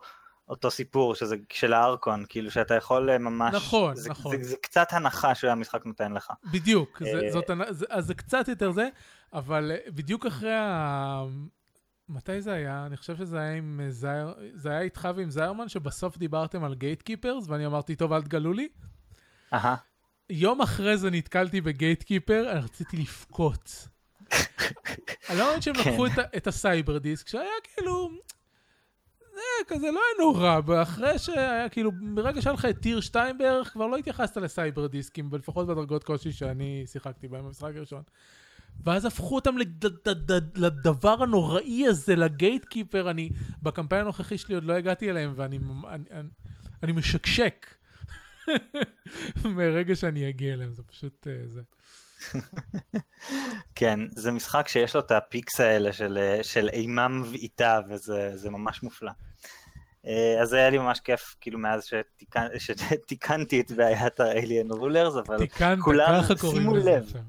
אותו סיפור, שזה של הארקון, כאילו שאתה יכול אה, ממש... נכון, זה, נכון. זה, זה קצת הנחה שהמשחק נותן לך. בדיוק, זה, זאת, זה, אז זה קצת יותר זה, אבל בדיוק אחרי ה... מתי זה היה? אני חושב שזה היה עם אה, זייר... זה היה איתך ועם זיירמן, שבסוף דיברתם על Gatekeepers, ואני אמרתי, טוב, אל תגלו לי. אהה. יום אחרי זה נתקלתי ב Gatekeeper, אני רציתי לבכות. (laughs) אני לא מאמין שהם כן. לקחו את, ה Cyberdisc, שהיה כאילו... זה כזה לא היה נורא, ואחרי שהיה כאילו, ברגע שהיה לך את tier 2 בערך, כבר לא התייחסת לסייבר דיסקים, לפחות בדרגות קושי שאני שיחקתי בהם במשחק הראשון. ואז הפכו אותם לד- ד- ד- לדבר הנוראי הזה, ל Gatekeeper, אני, בקמפיין הנוכחי שלי עוד לא הגעתי אליהם, ואני אני, אני, אני משקשק. (laughs) מרגע שאני אגיע אליהם, זה פשוט אה, זה. (laughs) כן, זה משחק שיש לו את ה peaks האלה של, אה, של אימה מבעיטה, וזה זה ממש מופלא. אה, אז היה לי ממש כיף, כאילו מאז שתיקנ... (laughs) שתיקנתי את בעיית ה-Alien Rulers, אבל תיקנת, כולם, שימו לזה לב. עכשיו.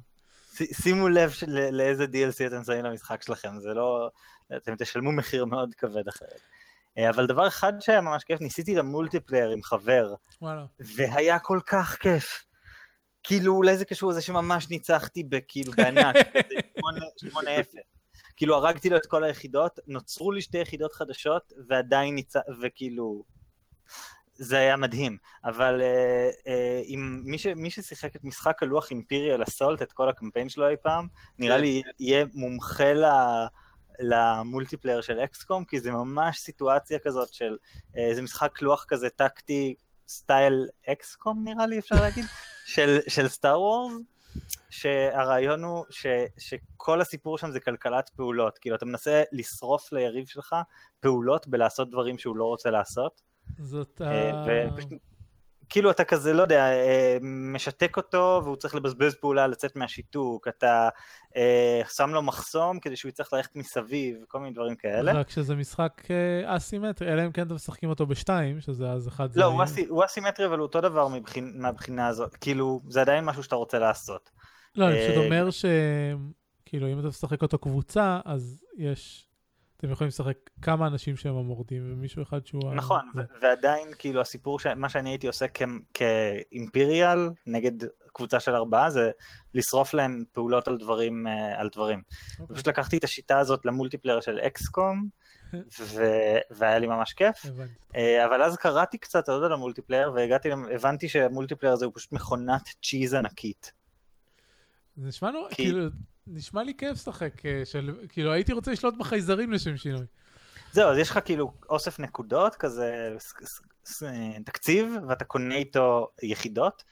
שימו לב של- לאיזה DLC אתם שמים למשחק שלכם, זה לא... אתם תשלמו מחיר מאוד כבד אחרת. אה, אבל דבר אחד שהיה ממש כיף, ניסיתי למולטיפלייר עם חבר, וואלה. והיה כל כך כיף. כאילו, אולי זה קשור לזה שממש ניצחתי בכאילו בענק, (laughs) כזה 8-0. כאילו, הרגתי לו את כל היחידות, נוצרו לי שתי יחידות חדשות, ועדיין ניצח... וכאילו... זה היה מדהים, אבל אה, אה, עם מי, ש, מי ששיחק את משחק הלוח Imperial Assault, את כל הקמפיין שלו אי פעם, נראה כן. לי יהיה מומחה ל, ל multiplayer של XCOM, כי זה ממש סיטואציה כזאת של, אה, זה משחק לוח כזה טקטי, סטייל XCOM נראה לי אפשר להגיד, (laughs) של, של Star Wars, שהרעיון הוא ש, שכל הסיפור שם זה כלכלת פעולות, כאילו אתה מנסה לשרוף ליריב שלך פעולות בלעשות דברים שהוא לא רוצה לעשות. זאת אה, ה... ופשוט- כאילו אתה כזה, לא יודע, אה, משתק אותו והוא צריך לבזבז פעולה לצאת מהשיתוק, אתה אה, שם לו מחסום כדי שהוא יצטרך ללכת מסביב, כל מיני דברים כאלה. רק שזה משחק אסימטרי, אלא אם כן אתם משחקים אותו בשתיים, שזה אז אחד לא, זמני. הוא אסי- הוא אסימטרי אבל הוא אותו דבר מבחין- מהבחינה הזאת, כאילו זה עדיין משהו שאתה רוצה לעשות. לא, אני פשוט אומר ש... כאילו, אם אתה משחק אותו קבוצה, אז יש... אתם יכולים לשחק כמה אנשים שהם המורדים, ומישהו אחד שהוא... נכון. ו- ועדיין כאילו הסיפור, ש- מה שאני הייתי עושה כ- כ Imperial נגד קבוצה של ארבעה זה לשרוף להם פעולות על דברים, אה, על דברים. אוקיי, פשוט לקחתי את השיטה הזאת ל multiplayer של XCOM, (laughs) ו- והיה לי ממש כיף. אה, אבל אז קראתי קצת עוד על המולטיפלייר, והגעתי, הבנתי שה multiplayer הזה הוא פשוט מכונת cheese ענקית. זה נשמע לו, כי- כאילו, נשמע לי כיף לשחק, אה, של... כאילו, הייתי רוצה לשלוט בחייזרים לשם שינוי. זהו, אז יש לך כאילו אוסף נקודות, כזה ס- תקציב, ואתה קונה איתו יחידות,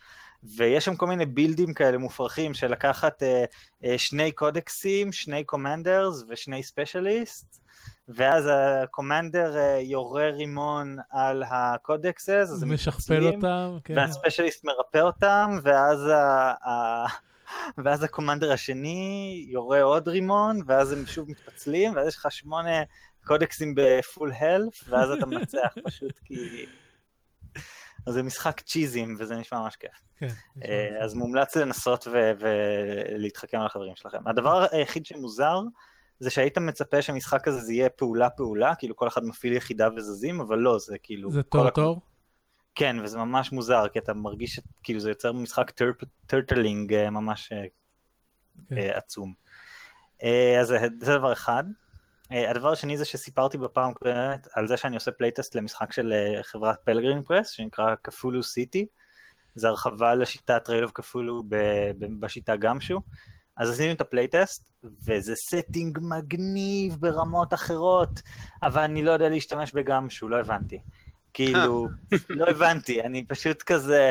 ויש שם כל מיני build ים כאלה מופרכים של לקחת אה, אה, שני קודקסים, שני commanders ושני specialist, ואז ה commander אה, יורה רימון על ה codexes, אז הם משכפל אותם, כן. וה specialist מרפא אותם, ואז ה... ה... ואז הקומנדר השני יורה עוד רימון, ואז הם שוב מתפצלים, ואז יש לך שמונה קודקסים בפול הלף, ואז אתה מנצח (laughs) פשוט כי... אז זה משחק צ'יזים, וזה נשמע ממש כיף. כן. אה, אז מומלץ לנסות ולהתחכם על החברים שלכם. הדבר היחיד שמוזר, זה שהיית מצפה שהמשחק הזה זה יהיה פעולה-פעולה, כאילו כל אחד מפעיל יחידה וזזים, אבל לא, זה כאילו... זה כל טור הק- טור? כן, וזה ממש מוזר, כי אתה מרגיש כאילו זה יוצר משחק turtling אה, ממש אה, כן. אה, עצום. אז זה דבר אחד. הדבר השני זה שסיפרתי בפעם הקודמת על זה שאני עושה playtest למשחק של חברת Pelgrane Press, שנקרא Cthulhu City. זה הרחבה לשיטת Trail of Cthulhu בשיטה GUMSHOE. אז עשינו את ה playtest, וזה setting מגניב ברמות אחרות, אבל אני לא יודע להשתמש ב GUMSHOE, לא הבנתי. כאילו, (laughs) לא הבנתי, אני פשוט כזה,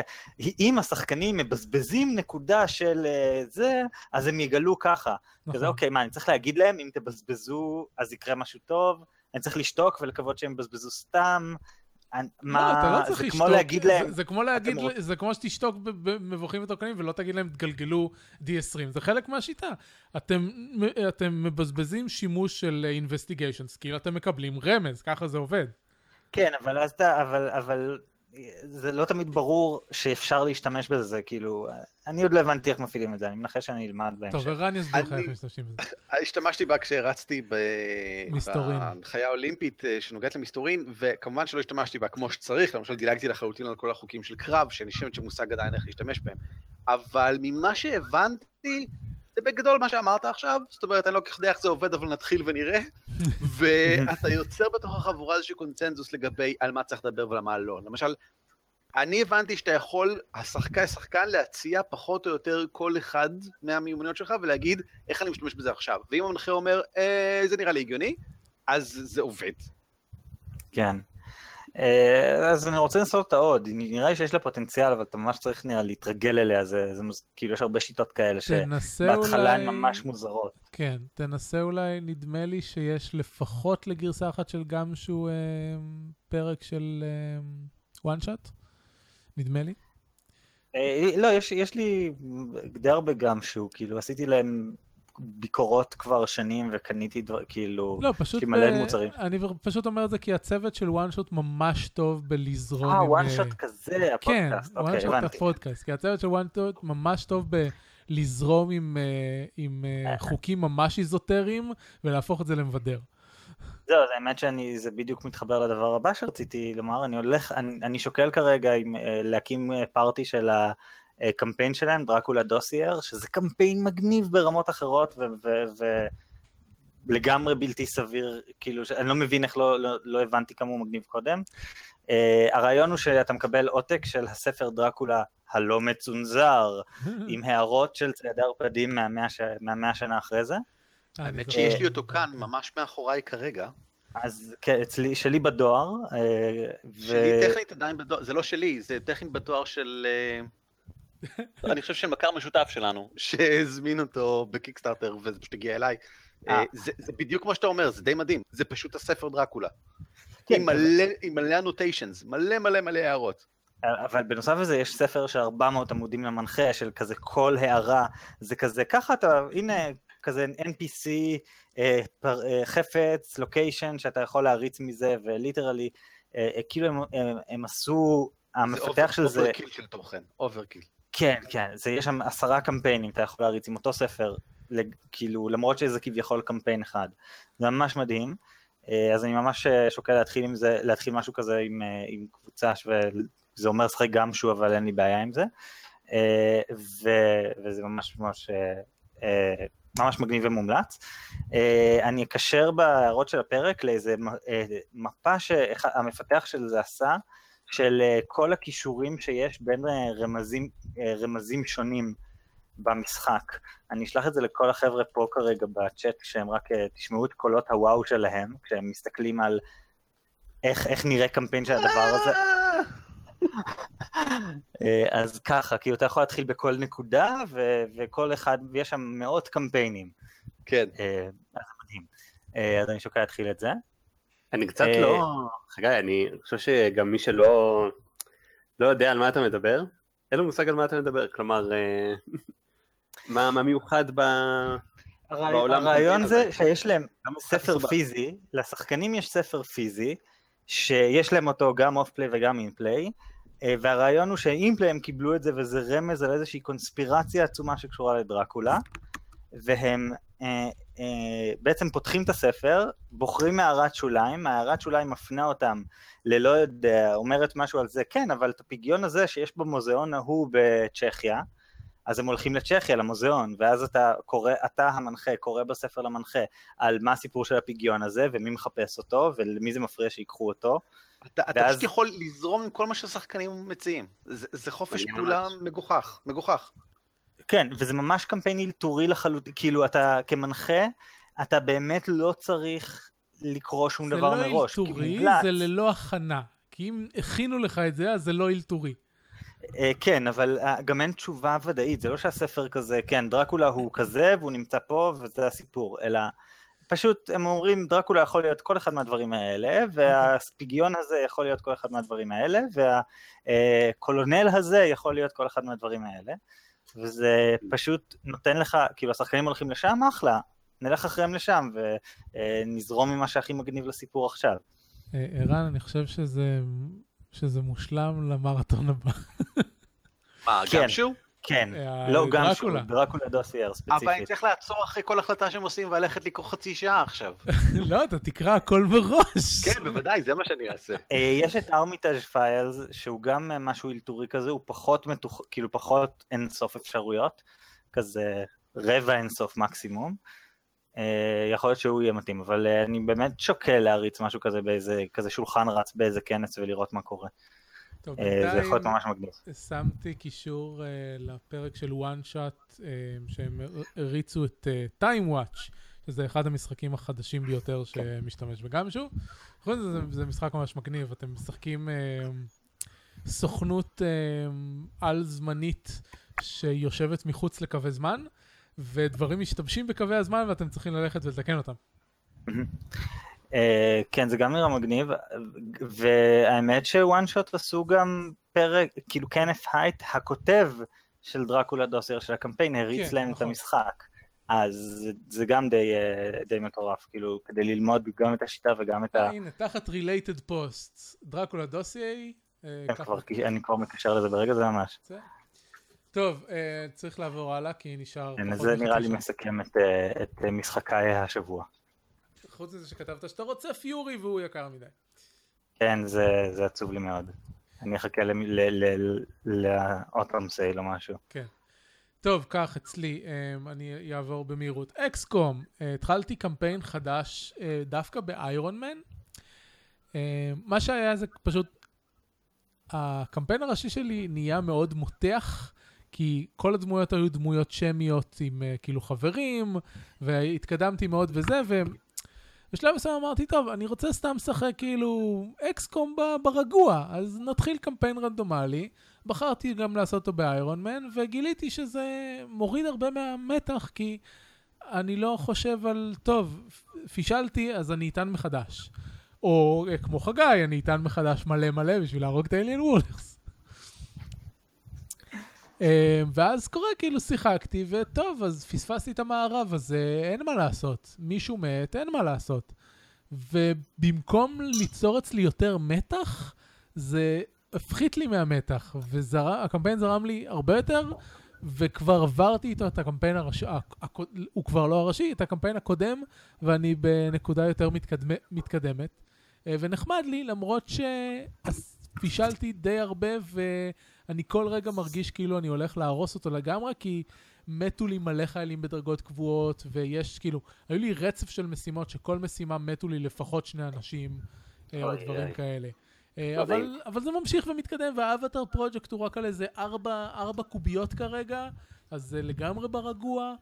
אם השחקנים מבזבזים נקודה של אה, זה, אז הם יגלו ככה. כזה, נכון. אוקיי, מה, אני צריך להגיד להם, אם תבזבזו, אז יקרה משהו טוב? אני צריך לשתוק ולקוות שהם יבזבזו סתם? לא, מה, אתה לא צריך זה. כמו להגיד להם, זה כמו להגיד, זה כמו שתשתוק במבוכים ותוקנים ולא תגיד להם תגלגלו D20. זה חלק מהשיטה. אתם מבזבזים שימוש של investigations, כאילו אתם מקבלים רמז, ככה זה עובד. כן, אבל אז אתה, אבל, אבל זה לא תמיד ברור שאפשר להשתמש בזה, זה כאילו, אני עוד לא הבנתי איך מפעילים את זה, אני מנחש שאני אלמד בהמשך. טוב, ערן יסביר לך אני- איך משתמשים בזה. השתמשתי בה כשרצתי ב... מסתורין. בהנחיה האולימפית אה, שנוגעת למסתורין, וכמובן שלא השתמשתי בה כמו שצריך, למשל דילגתי לחלוטין על כל החוקים של קרב, שאני חושבת שמושג עדיין איך להשתמש בהם. אבל ממה שהבנתי, זה בגדול מה שאמרת עכשיו, זאת אומרת, אני לא כל כך יודע איך זה עובד, אבל נתחיל ונראה. (laughs) ואתה יוצר בתוך החבורה איזשהו קונצנזוס לגבי על מה צריך לדבר ולמה לא. למשל, אני הבנתי שאתה יכול, השחקן, שחקן להציע פחות או יותר כל אחד מהמיומנויות שלך ולהגיד איך אני משתמש בזה עכשיו. ואם המנחה אומר, אה, זה נראה לי הגיוני, אז זה עובד. כן. אה, אז אני רוצה לנסות אותה עוד, נראה לי שיש לה פוטנציאל, אבל אתה ממש צריך נראה להתרגל אליה, זה, זה מוז- כאילו יש הרבה שיטות כאלה תנסה אולי... שבהתחלה הן ממש מוזרות. כן, תנסה אולי, נדמה לי שיש לפחות לגרסה אחת של GUMSHOE אה, פרק של One Shot, נדמה לי. אה, לא, יש, יש לי די הרבה GUMSHOE, כאילו עשיתי להם ביקורות כבר שנים וקניתי דבר, כאילו... לא, פשוט... לי מלא ב- מוצרים. אני פשוט אומר את זה כי הצוות של One Shot ממש טוב בלזרום אה, עם... One אה, Shot כזה, כן, הפודקאסט, One אוקיי, Shot הבנתי. הפודקאסט, כי הצוות של One Shot ממש טוב לזרום עם, אה, עם אה, חוקים ממש איזוטריים ולהפוך את זה למבדר. זהו, האמת שאני, זה בדיוק מתחבר לדבר הבא שרציתי לומר, אני הולך, אני, אני שוקל כרגע עם, אה, להקים אה, פארטי של הקמפיין שלהם, דרקולה דוסייר, שזה קמפיין מגניב ברמות אחרות, ולגמרי בלתי סביר, כאילו, אני לא מבין איך לא, לא, לא הבנתי כמה הוא מגניב קודם. Uh, הרעיון הוא שאתה מקבל עותק של הספר דרקולה הלא מצונזר, (laughs) עם הערות של ציידי ערפדים מהמאה, ש... מהמאה שנה אחרי זה. האמת שיש לי אותו כאן, ממש מאחוריי כרגע. אז כן, אצלי, שלי בדואר. אה, שלי טכנית עדיין בדואר, זה לא שלי, זה טכנית בדואר של... אה, אני חושב של מכר משותף שלנו, שהזמין אותו בקיקסטארטר וזה פשוט הגיע אליי. אה. זה, זה בדיוק כמו שאתה אומר, זה די מדהים, זה פשוט הספר דרקולה. כן, עם מלא, עם מלא אנוטיישנס, מלא מלא מלא הערות. אבל בנוסף לזה יש ספר של 400 עמודים למנחה, של כזה כל הערה, זה כזה, ככה אתה, הנה, כזה NPC, אה, פר, אה, חפץ, location, שאתה יכול להריץ מזה, ו literally, אה, אה, כאילו הם, הם, הם עשו, המפתח של זה... זה overkill של תוכן, overkill. כן, כן, זה, יש שם עשרה קמפיינים, אתה יכול להריץ עם אותו ספר, כאילו, למרות שזה כביכול קמפיין אחד. זה ממש מדהים. אה, אז אני ממש אה, שוקל להתחיל עם זה, להתחיל משהו כזה עם, עם קבוצה, וזה אומר לשחק גם שהוא, אבל אין לי בעיה עם זה. ו, וזה ממש ממש ממש מגניב ומומלץ. אני אקשר בהערות של הפרק לאיזה מפה שהמפתח של זה עשה, של uh, כל הכישורים שיש בין uh, רמזים, uh, רמזים שונים במשחק. אני אשלח את זה לכל החבר'ה פה כרגע בצ'אט, כשהם רק תשמעו את קולות הוואו שלהם, כשהם מסתכלים על איך, איך נראה קמפיין של הדבר הזה. (laughs) אה, אז ככה, כאילו אתה יכול להתחיל בכל נקודה, ו- וכל אחד, ויש שם מאות קמפיינים. כן. אה, אז מדהים. אה, אז אני שוקל להתחיל את זה. אני קצת לא... חגי, אני חושב שגם מי שלא לא יודע על מה אתה מדבר, אין לי מושג על מה אתה מדבר, כלומר, (laughs) מה, מה מיוחד ב... בעולם הרעיון זה שיש להם ספר פיזי, לשחקנים יש ספר פיזי, שיש להם אותו גם off play וגם in play, אה, והרעיון הוא ש in play הם קיבלו את זה וזה רמז על איזושהי קונספירציה עצומה שקשורה לדרקולה, והם אה, אה, בעצם פותחים את הספר, בוחרים מערת שוליים, הערת שוליים מפנה אותם ללא יודע, אומרת משהו על זה, כן, אבל את הפגיון הזה שיש במוזיאון ההוא בצ'כיה, אז הם הולכים לצ'כיה, למוזיאון, ואז אתה קורא, אתה המנחה, קורא בספר למנחה על מה הסיפור של הפגיון הזה, ומי מחפש אותו, ולמי זה מפריע שיקחו אותו. אתה, ואז... אתה פשוט יכול לזרום עם כל מה שהשחקנים מציעים. זה, זה חופש פעולה מגוחך, מגוחך. כן, וזה ממש קמפיין אלתורי לחלוטין, כאילו אתה כמנחה, אתה באמת לא צריך לקרוא שום דבר לא מראש. זה לא אלתורי, זה ללא הכנה. כי אם הכינו לך את זה, אז זה לא אלתורי. אה, כן, אבל אה, גם אין תשובה ודאית, זה לא שהספר כזה, כן, דרקולה הוא כזה והוא נמצא פה וזה הסיפור, אלא פשוט הם אומרים דרקולה יכול להיות כל אחד מהדברים האלה, והספיגיון הזה יכול להיות כל אחד מהדברים האלה, והקולונל הזה יכול להיות כל אחד מהדברים האלה, וזה פשוט נותן לך, כאילו השחקנים הולכים לשם, אחלה, נלך אחריהם לשם ונזרום ממה שהכי מגניב לסיפור עכשיו. אה, ערן, אני חושב שזה, שזה מושלם למרתון הבא. מה, כן. גם שהוא? כן, אה, לא גם שהוא, דרקולה דוסייר ספציפית. אבל אני צריך לעצור אחרי כל החלטה שהם עושים וללכת לקרוא חצי שעה עכשיו. (laughs) לא, אתה תקרא הכל מראש. כן, בוודאי, זה מה שאני אעשה. (laughs) אה, יש את ארמיטאז' פיילס, שהוא גם משהו אלתורי כזה, הוא פחות מתוח... כאילו פחות אינסוף אפשרויות, כזה רבע אינסוף מקסימום. אה, יכול להיות שהוא יהיה מתאים, אבל אני באמת שוקל להריץ משהו כזה באיזה כזה שולחן רץ באיזה כנס ולראות מה קורה. טוב, בינתיים זה יכול להיות ממש מגניב. שמתי קישור uh, לפרק של one shot uh, שהם הריצו את time watch, שזה אחד המשחקים החדשים ביותר כן. שמשתמש בגם שוב. נכון, זה, זה משחק ממש מגניב, אתם משחקים סוכנות uh, על זמנית שיושבת מחוץ לקווי זמן, ודברים משתמשים בקווי הזמן ואתם צריכים ללכת ולתקן אותם. Uh, כן, זה גם נראה מגניב, והאמת שוואן שוט עשו גם פרק, כאילו קנף הייט, הכותב של דרקולה דוסר של הקמפיין, הריץ כן, להם נכון. את המשחק. אז זה, גם די, uh, די מטורף, כאילו, כדי ללמוד גם את השיטה וגם את ה... הנה, תחת related post, Dracula Dossier. אני כבר מקשר לזה ברגע זה ממש. טוב, אה, צריך לעבור הלאה, כי נשאר... כן, זה נראה לי. מסכם את, אה, אה, משחקיי השבוע. חוץ מזה שכתבת שאתה רוצה Furi והוא יקר מדי. כן, זה, זה עצוב לי מאוד. אני אחכה ל autumn sale או משהו. כן. טוב, כך אצלי, אמ, אני אעבור במהירות. XCOM, אה, התחלתי קמפיין חדש אה, דווקא באיירון מן. Uh, מה שהיה זה פשוט, הקמפיין הראשי שלי נהיה מאוד מותח, כי כל הדמויות היו דמויות שמיות עם uh, כאילו חברים, והתקדמתי מאוד וזה, ובשלב מסוים אמרתי, טוב, אני רוצה סתם לשחק כאילו אקסקום ברגוע, אז נתחיל קמפיין רנדומלי. בחרתי גם לעשות אותו באיירון מן, וגיליתי שזה מוריד הרבה מהמתח, כי אני לא חושב על, טוב, פישלתי, אז אני אטען מחדש. או כמו חגי, אני אטען מחדש מלא מלא בשביל להרוג את האליאן וולרס. אה, ואז קורה, כאילו שיחקתי, וטוב, אז פספסתי את המערב, אז אה, אין מה לעשות. מישהו מת, אין מה לעשות. ובמקום ליצור אצלי יותר מתח, זה הפחית לי מהמתח, והקמפיין זרם לי הרבה יותר, וכבר עברתי איתו את הקמפיין הראשי, הוא כבר לא הראשי, את הקמפיין הקודם, ואני בנקודה יותר מתקדמ, מתקדמת. אה, ונחמד לי, למרות שפישלתי די הרבה, ואני כל רגע מרגיש כאילו אני הולך להרוס אותו לגמרי, כי מתו לי מלא חיילים בדרגות קבועות, ויש כאילו, היו לי רצף של משימות שכל משימה מתו לי לפחות שני אנשים, אה, או אוי, דברים אוי. כאלה. אה, אבל. אבל זה ממשיך ומתקדם, והאבטר פרויקט הוא רק על איזה ארבע, ארבע קוביות כרגע, אז זה לגמרי ברגוע.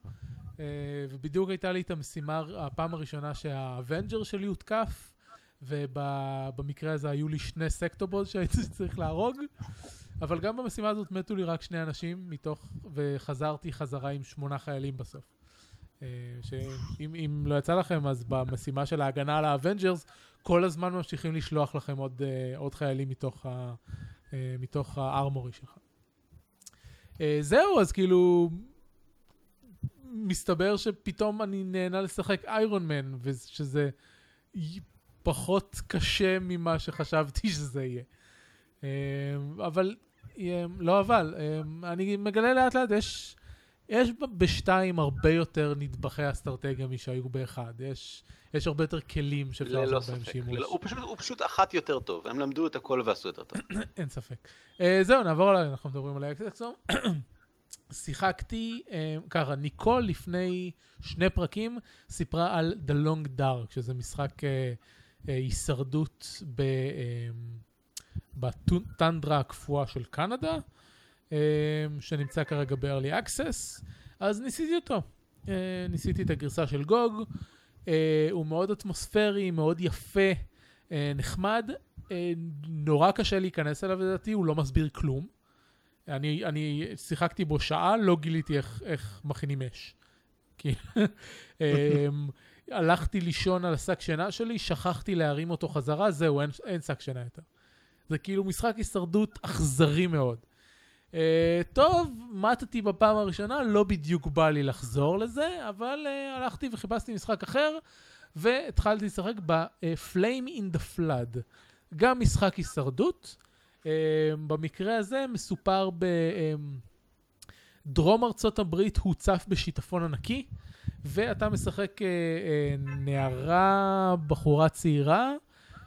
אה, ובדיוק הייתה לי את המשימה, הפעם הראשונה שה Avenger שלי הותקף, ובמקרה הזה היו לי שני Sectopods שהייתי צריך להרוג. אבל גם במשימה הזאת מתו לי רק שני אנשים מתוך, וחזרתי חזרה עם שמונה חיילים בסוף. אה, שאם אם לא יצא לכם, אז במשימה של ההגנה על ה Avengers, כל הזמן ממשיכים לשלוח לכם עוד, אה, עוד חיילים מתוך, ה, אה, מתוך הארמורי שלך. זהו, אז כאילו, מסתבר שפתאום אני נהנה לשחק איירון מן, ושזה פחות קשה ממה שחשבתי שזה יהיה. אבל, לא אבל, אה, אני מגלה לאט לאט, יש, יש בשתיים הרבה יותר נדבכי אסטרטגיה משהיו באחד. יש, יש הרבה יותר כלים שאפשר לעשות בהם ספק. שימוש. ללא- הוא פשוט- הוא פשוט אחת יותר טוב, הם למדו את הכל ועשו יותר טוב. (coughs) אין ספק. Uh, זהו, נעבור עליי, אנחנו מדברים על האקסקסום. (coughs) שיחקתי, uh, ככה, ניקול לפני שני פרקים סיפרה על The Long Dark, שזה משחק uh, uh, הישרדות ב, uh, בטנדרה הקפואה של קנדה, uh, שנמצא כרגע ב-early access, אז ניסיתי אותו. Uh, ניסיתי את הגרסה של גוג, uh, הוא מאוד אטמוספרי, מאוד יפה, uh, נחמד. אה, נורא קשה להיכנס אליו לדעתי, הוא לא מסביר כלום. אני, אני שיחקתי בו שעה, לא גיליתי איך, איך מכינים אש. (laughs) אמ, הלכתי לישון על השק שינה שלי, שכחתי להרים אותו חזרה, זהו, אין, אין שק שינה יותר. זה כאילו משחק הישרדות אכזרי מאוד. Uh, טוב, מתתי בפעם הראשונה, לא בדיוק בא לי לחזור לזה, אבל uh, הלכתי וחיפשתי משחק אחר, והתחלתי לשחק ב-Flame in the Flood. גם משחק הישרדות. Uh, במקרה הזה מסופר בדרום ארצות הברית הוצף בשיטפון ענקי, ואתה משחק uh, uh, נערה, בחורה צעירה,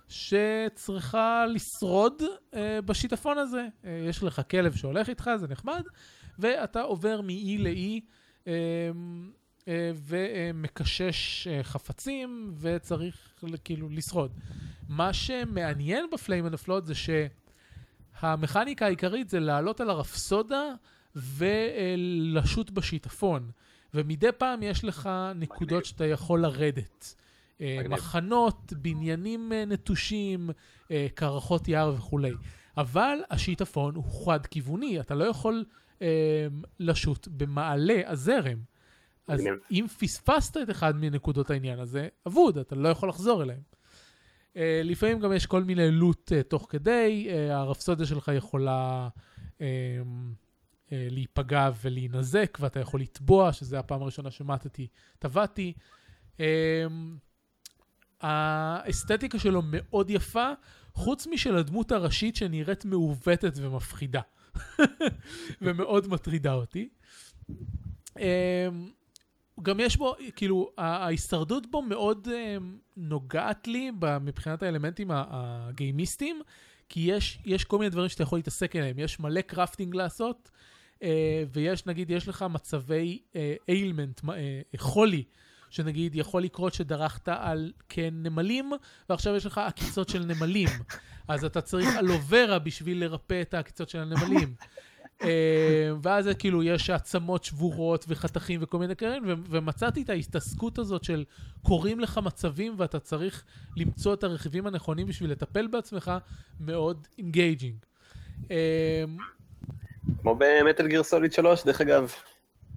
שצריכה לשרוד uh, בשיטפון הזה. Uh, יש לך כלב שהולך איתך, זה נחמד, ואתה עובר מאי לאי. אה, אה, ומקשש אה, חפצים וצריך כאילו לשרוד. מה שמעניין ב Flame in the Flood זה שהמכניקה העיקרית זה לעלות על הרפסודה ולשוט בשיטפון. ומדי פעם יש לך נקודות שאתה יכול לרדת. אה, מגניב. מחנות, בניינים אה, נטושים, אה, קרחות יער וכולי. אבל השיטפון הוא חד-כיווני, אתה לא יכול לשוט במעלה הזרם. אז מגניב. אם פספסת את אחד מנקודות העניין הזה, אבוד, אתה לא יכול לחזור אליהם. Uh, לפעמים גם יש כל מיני לוט uh, תוך כדי, uh, הרפסודיה שלך יכולה uh, uh, להיפגע ולהינזק, ואתה יכול לטבוע, שזה הפעם הראשונה שמטתי, טבעתי. Um, האסתטיקה שלו מאוד יפה, חוץ משל הדמות הראשית שנראית מעוותת ומפחידה. (laughs) ומאוד מטרידה אותי. אמ, גם יש בו, כאילו, ההישרדות בו מאוד אמ, נוגעת לי מבחינת האלמנטים הגיימיסטיים, כי יש, יש כל מיני דברים שאתה יכול להתעסק עליהם. יש מלא קרפטינג לעשות, אה, ויש, נגיד, יש לך מצבי איילמנט, חולי. שנגיד יכול לקרות שדרכת על כנמלים, ועכשיו יש לך עקיצות של נמלים. (laughs) אז אתה צריך אלוורה בשביל לרפא את העקיצות של הנמלים. (laughs) אה, ואז כאילו יש עצמות שבורות וחתכים וכל מיני כאלה, ומצאתי את ההתעסקות הזאת של קורים לך מצבים ואתה צריך למצוא את הרכיבים הנכונים בשביל לטפל בעצמך, מאוד engaging. אה, כמו ב Metal Gear Solid 3, דרך אגב.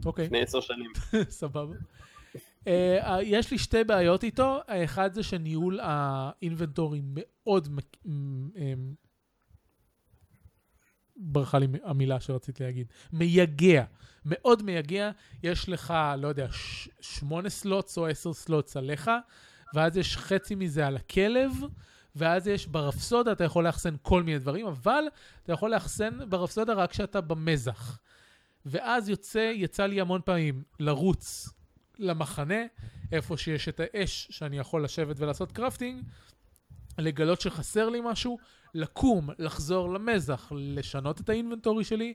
אוקיי. לפני עשר שנים. (laughs) סבבה. אה, יש לי שתי בעיות איתו, האחד זה שניהול ה inventory מאוד, ברחה לי המילה שרציתי להגיד, מייגע, מאוד מייגע, יש לך, לא יודע, ש- שמונה slots או עשר slots עליך, ואז יש חצי מזה על הכלב, ואז יש ברפסודה, אתה יכול לאחסן כל מיני דברים, אבל אתה יכול לאחסן ברפסודה רק כשאתה במזח. ואז יוצא, יצא לי המון פעמים לרוץ למחנה, איפה שיש את האש שאני יכול לשבת ולעשות crafting, לגלות שחסר לי משהו, לקום, לחזור למזח, לשנות את האינבנטורי שלי,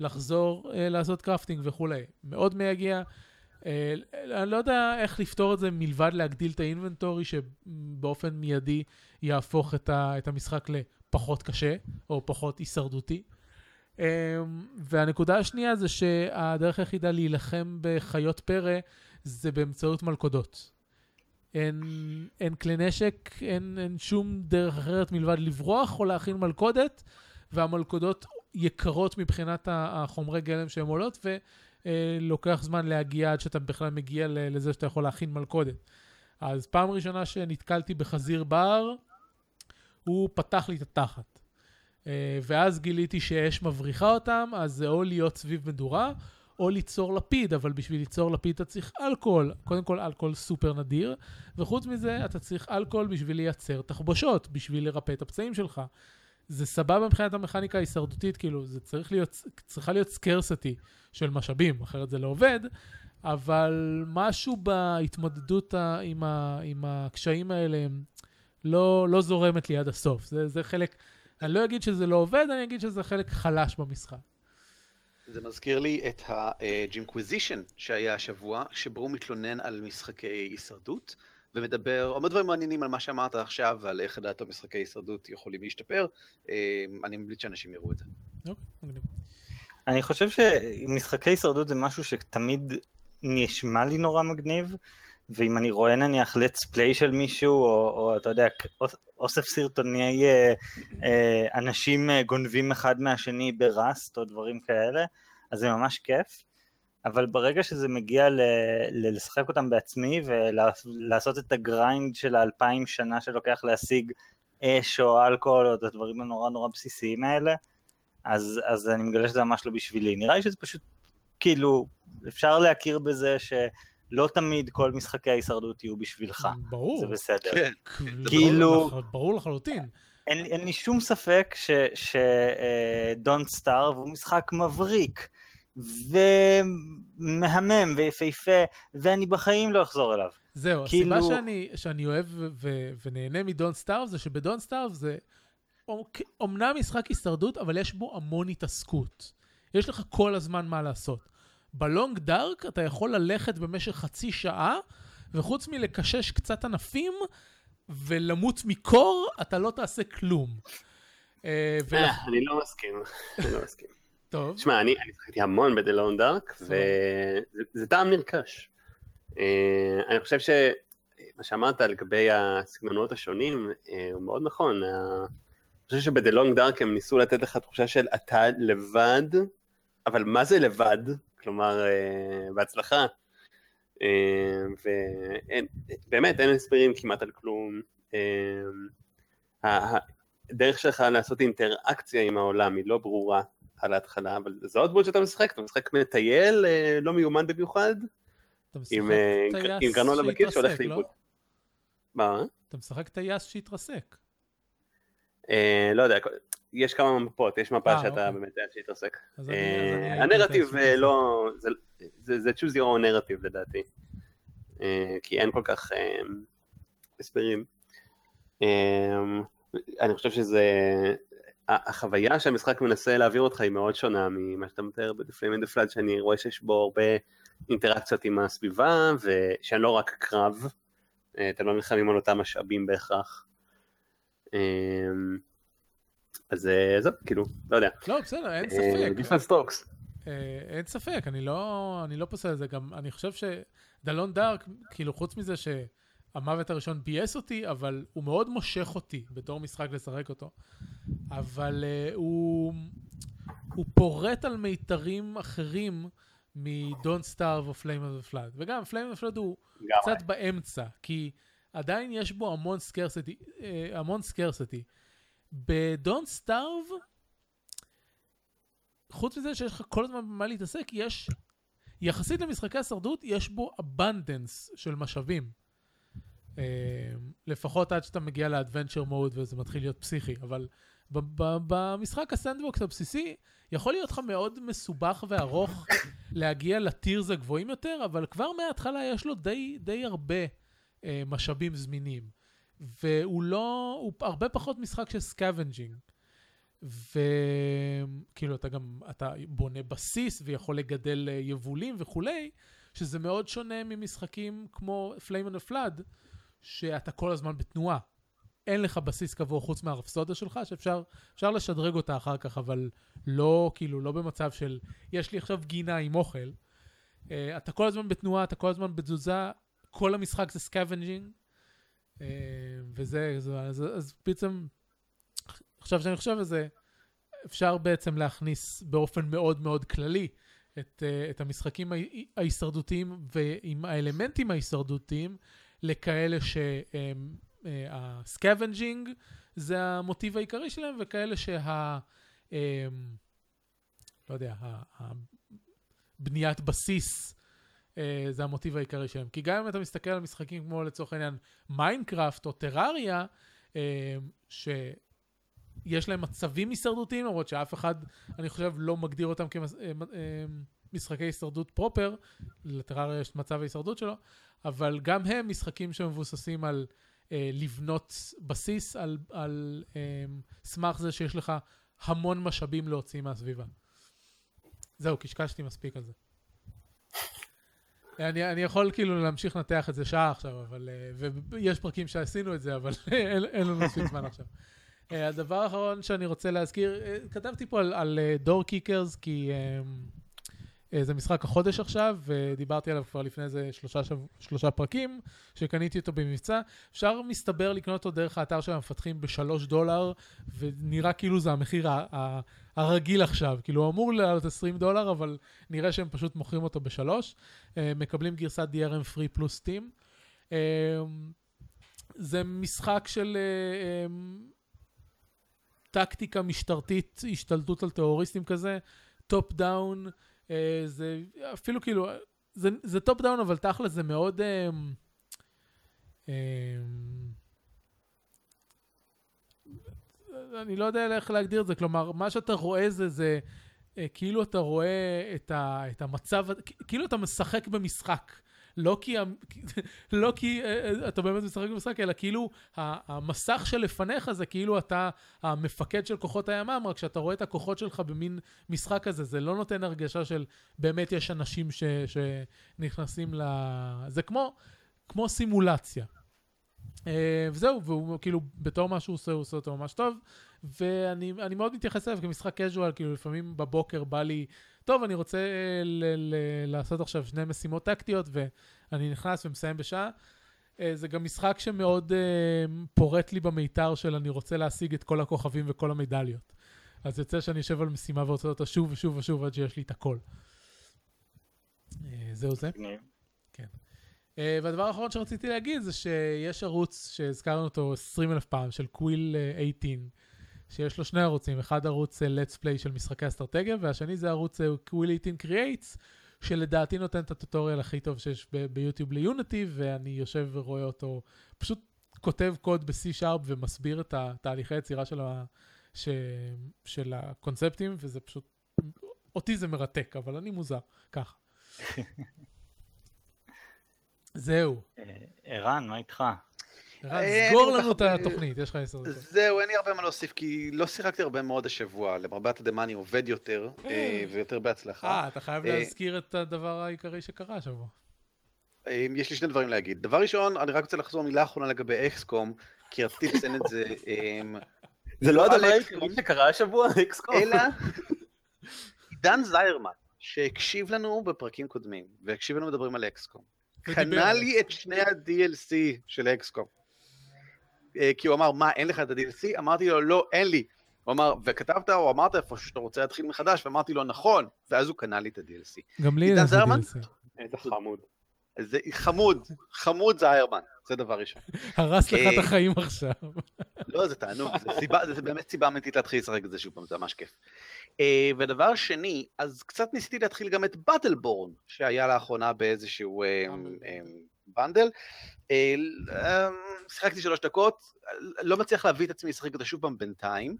לחזור אה, לעשות קרפטינג וכולי. מאוד מייגע. אה, אני לא יודע איך לפתור את זה מלבד להגדיל את האינבנטורי שבאופן מיידי יהפוך את, ה, את המשחק לפחות קשה או פחות הישרדותי. אה, והנקודה השנייה זה שהדרך היחידה להילחם בחיות פרא זה באמצעות מלכודות. אין, אין כלי נשק, אין, אין שום דרך אחרת מלבד לברוח או להכין מלכודת, והמלכודות יקרות מבחינת החומרי גלם שהן עולות, ולוקח זמן להגיע עד שאתה בכלל מגיע לזה שאתה יכול להכין מלכודת. אז פעם ראשונה שנתקלתי בחזיר בר, הוא פתח לי את התחת. אה, ואז גיליתי שאש מבריחה אותם, אז זה או להיות סביב מדורה, או ליצור לפיד, אבל בשביל ליצור לפיד אתה צריך אלכוהול. קודם כל אלכוהול סופר נדיר, וחוץ מזה אתה צריך אלכוהול בשביל לייצר תחבושות, בשביל לרפא את הפצעים שלך. זה סבבה מבחינת המכניקה ההישרדותית, כאילו, זה צריך להיות, צריכה להיות סקרסטי של משאבים, אחרת זה לא עובד, אבל משהו בהתמודדות עם, ה, עם הקשיים האלה לא, לא זורמת לי עד הסוף. זה, זה חלק, אני לא אגיד שזה לא עובד, אני אגיד שזה חלק חלש במשחק. זה מזכיר לי את הג'ינקוויזישן שהיה השבוע, שבו הוא מתלונן על משחקי הישרדות, ומדבר, אומר דברים מעניינים על מה שאמרת עכשיו, ועל איך לדעתו משחקי הישרדות יכולים להשתפר. אה, אני ממליץ שאנשים יראו את זה. אוקיי, אני חושב שמשחקי הישרדות זה משהו שתמיד נשמע לי נורא מגניב, ואם אני רואה נניח let's play של מישהו, או, או אתה יודע, אוסף סרטוני אה, אה, אנשים אה, גונבים אחד מהשני בראסט או דברים כאלה, אז זה ממש כיף. אבל ברגע שזה מגיע ל- ל- לשחק אותם בעצמי ולעשות את הגריינד של האלפיים שנה שלוקח להשיג אש או אלכוהול או את הדברים הנורא נורא בסיסיים האלה, אז, אז אני מגלה שזה ממש לא בשבילי. נראה לי שזה פשוט, כאילו, אפשר להכיר בזה ש... לא תמיד כל משחקי ההישרדות יהיו בשבילך. ברור. זה בסדר. כן. כאילו... ברור לחלוטין. אין, אין לי שום ספק שדונט סטארב הוא משחק מבריק, ומהמם ויפהפה, ואני בחיים לא אחזור אליו. זהו, כאילו... הסיבה שאני, שאני אוהב ו- ו- ונהנה מדון סטארב זה שבדון סטארב זה אומנם משחק הישרדות, אבל יש בו המון התעסקות. יש לך כל הזמן מה לעשות. בלונג דארק אתה יכול ללכת במשך חצי שעה, וחוץ מלקשש קצת ענפים ולמות מקור, אתה לא תעשה כלום. אה, אה, אני לא מסכים, אני לא מסכים. (laughs) טוב. שמע, אני שחקתי המון בדלון דארק, וזה טעם נרכש. אה, אני חושב שמה שאמרת לגבי הסגנונות השונים הוא מאוד נכון. אני חושב שבדלונג דארק הם ניסו לתת לך תחושה של אתה לבד, אבל מה זה לבד? כלומר, אה, בהצלחה. אה, ובאמת, אין הסברים כמעט על כלום. אה, הדרך שלך לעשות אינטראקציה עם העולם היא לא ברורה על ההתחלה, אבל זה עוד דמות שאתה משחק, אתה משחק מטייל לא מיומן במיוחד, עם גרנולה בכיס שהולך לאיבוד. מה? אתה משחק טייס שהתרסק. לא יודע, יש כמה מפות, יש מפה אה, שאתה אוקיי. באמת יודע שהתעסק. אה, הנרטיב אה, לא, זה- זה זה choose your own narrative לדעתי, אה, כי אין כל כך אה, הסברים. אה, אני חושב שזה, החוויה שהמשחק מנסה להעביר אותך היא מאוד שונה ממה שאתה מתאר ב-The Flame and the Flood, שאני רואה שיש בו הרבה אינטראקציות עם הסביבה, ושאני לא רק קרב, אה, אתם לא נלחמים על אותם משאבים בהכרח. אה, אז אה, זהו, כאילו, לא יודע. לא, בסדר, אין אה, ספק. different strokes. אה, אין ספק, אני לא, אני לא פוסל את זה. גם, אני חושב שדלון דארק, כאילו, חוץ מזה שהמוות הראשון ביאס אותי, אבל הוא מאוד מושך אותי בתור משחק לשחק אותו. אבל uh, הוא, הוא פורט על מיתרים אחרים מ-Don't Starve או Flame of the Flood. וגם Flame of the Flood הוא. קצת באמצע, כי עדיין יש בו המון scarcity, המון scarcity. ב-Don't Starve, חוץ מזה שיש לך כל הזמן במה להתעסק, יש, יחסית למשחקי השרדות, יש בו abundance של משאבים. אה, לפחות עד שאתה מגיע ל-adventure mode וזה מתחיל להיות פסיכי, אבל במשחק ה-sandbox הבסיסי, יכול להיות לך מאוד מסובך וארוך להגיע ל-tiers הגבוהים יותר, אבל כבר מההתחלה יש לו די, די הרבה אה, משאבים זמינים. והוא לא, הוא הרבה פחות משחק של scavenging. וכאילו אתה גם, אתה בונה בסיס ויכול לגדל אה, יבולים וכולי, שזה מאוד שונה ממשחקים כמו Flame and שאתה כל הזמן בתנועה. אין לך בסיס קבוע חוץ מהרפסודה שלך, שאפשר אפשר לשדרג אותה אחר כך, אבל לא, כאילו, לא במצב של, יש לי עכשיו גינה עם אוכל. אה, אתה כל הזמן בתנועה, אתה כל הזמן בתזוזה, כל המשחק זה scavenging. אה, וזה, זה, אז, אז בעצם, עכשיו שאני חושב על זה, אפשר בעצם להכניס באופן מאוד מאוד כללי את, אה, את המשחקים ההי- ההישרדותיים ועם האלמנטים ההישרדותיים לכאלה שה-scavenging זה המוטיב העיקרי שלהם וכאלה שה... לא יודע, ה- ה- בניית בסיס אה, זה המוטיב העיקרי שלהם. כי גם אם אתה מסתכל על משחקים כמו לצורך העניין מיינקראפט או טרריה, אה, שיש להם מצבים הישרדותיים, למרות שאף אחד, אני חושב, לא מגדיר אותם כמשחקי הישרדות proper, לטרריה יש מצב ההישרדות שלו, אבל גם הם משחקים שמבוססים על אה, לבנות בסיס, על, על אה, סמך זה שיש לך המון משאבים להוציא מהסביבה. זהו, קשקשתי מספיק על זה. אני, אני יכול כאילו להמשיך לנתח את זה שעה עכשיו, אבל... אה, ויש פרקים שעשינו את זה, אבל (laughs) אין, אין לנו מספיק זמן עכשיו. אה, הדבר האחרון שאני רוצה להזכיר, אה, כתבתי פה על, על דור קיקרס, כי אה, זה משחק החודש עכשיו, ודיברתי עליו כבר לפני איזה שלושה, שב... שלושה פרקים, שקניתי אותו במבצע. אפשר, מסתבר, לקנות אותו דרך האתר של המפתחים בשלוש דולר, ונראה כאילו זה המחיר ה- ה- הרגיל עכשיו. כאילו, הוא אמור לעלות 20 דולר, אבל נראה שהם פשוט מוכרים אותו בשלוש. אה, מקבלים גרסת DRM פרי פלוס סטים. אה, זה משחק של אה, טקטיקה משטרתית, השתלטות על טרוריסטים כזה, top down, זה אפילו כאילו, זה top down, אבל תכל'ס זה מאוד... אה, אה, אני לא יודע איך להגדיר את זה, כלומר, מה שאתה רואה זה, זה אה, כאילו אתה רואה את, ה, את המצב, כאילו אתה משחק במשחק. לא כי, (laughs) לא כי אה, אה, אתה באמת משחק במשחק, אלא כאילו המסך שלפניך זה כאילו אתה המפקד של כוחות הימ"מ, רק שאתה רואה את הכוחות שלך במין משחק כזה, זה לא נותן הרגשה של באמת יש אנשים ש, שנכנסים ל... זה כמו, כמו סימולציה. וזהו, והוא כאילו, בתור מה שהוא עושה, הוא עושה אותו ממש טוב, ואני אני מאוד מתייחס אליו כמשחק casual, כאילו לפעמים בבוקר בא לי, טוב, אני רוצה אה, ל- ל- לעשות עכשיו שני משימות טקטיות, ואני נכנס ומסיים בשעה. אה, זה גם משחק שמאוד אה, פורט לי במיתר של אני רוצה להשיג את כל הכוכבים וכל המדליות. אז יוצא שאני יושב על משימה ורוצה אותה שוב ושוב ושוב עד שיש לי את הכל. זהו זה. אה, והדבר האחרון שרציתי להגיד זה שיש ערוץ שהזכרנו אותו 20 אלף פעם, של Quill אה, 18, שיש לו שני ערוצים, אחד ערוץ אה, let's play של משחקי אסטרטגיה, והשני זה ערוץ Quill אה, 18 creates, שלדעתי נותן את הטוטוריאל הכי טוב שיש ביוטיוב ליוניטי, ואני יושב ורואה אותו, פשוט כותב קוד ב-C-Sharp ומסביר את התהליכי היצירה של, ה- ש... של הקונספטים, וזה פשוט, אותי זה מרתק, אבל אני מוזר, ככה. (laughs) זהו. אה, ערן, מה איתך? ערן, אה, סגור לנו את התוכנית, יש לך עשר דקות. זהו, אין לי הרבה מה להוסיף, כי לא שיחקתי הרבה מאוד השבוע. למרבה התדהמה אני עובד יותר, אה, ויותר בהצלחה. אה, אתה חייב אה, להזכיר את הדבר העיקרי שקרה השבוע. אה, יש לי שני דברים להגיד. דבר ראשון, אני רק רוצה לחזור מילה אחרונה לגבי אקסקום, כי רציתי לציין את זה, (laughs) אה, זה לא הדבר העיקרי שקרה השבוע, אקסקום. אלא (laughs) עידן זיירמן, שהקשיב לנו בפרקים קודמים, והקשיב לנו מדברים על אקסקום, קנה לי את שני ה-DLC של אקסקום. אה, כי הוא אמר, מה, אין לך את ה-DLC? אמרתי לו, לא, אין לי. הוא אמר, וכתבת או אמרת איפה שאתה רוצה להתחיל מחדש, ואמרתי לו, נכון, ואז הוא קנה לי את ה-DLC. גם לי יש זרמן? DLC. איזה חמוד. זה חמוד, חמוד זיירמן, זה דבר ראשון. הרס לך את אה, החיים עכשיו. לא, זה תענוג, זה, זה באמת סיבה אמיתית להתחיל לשחק את זה שוב פעם, זה ממש כיף. Uh, ודבר שני, אז קצת ניסיתי להתחיל גם את באטלבורן, שהיה לאחרונה באיזשהו בנדל. Uh, uh, שיחקתי שלוש דקות, לא מצליח להביא את עצמי לשחק את זה שוב פעם בינתיים,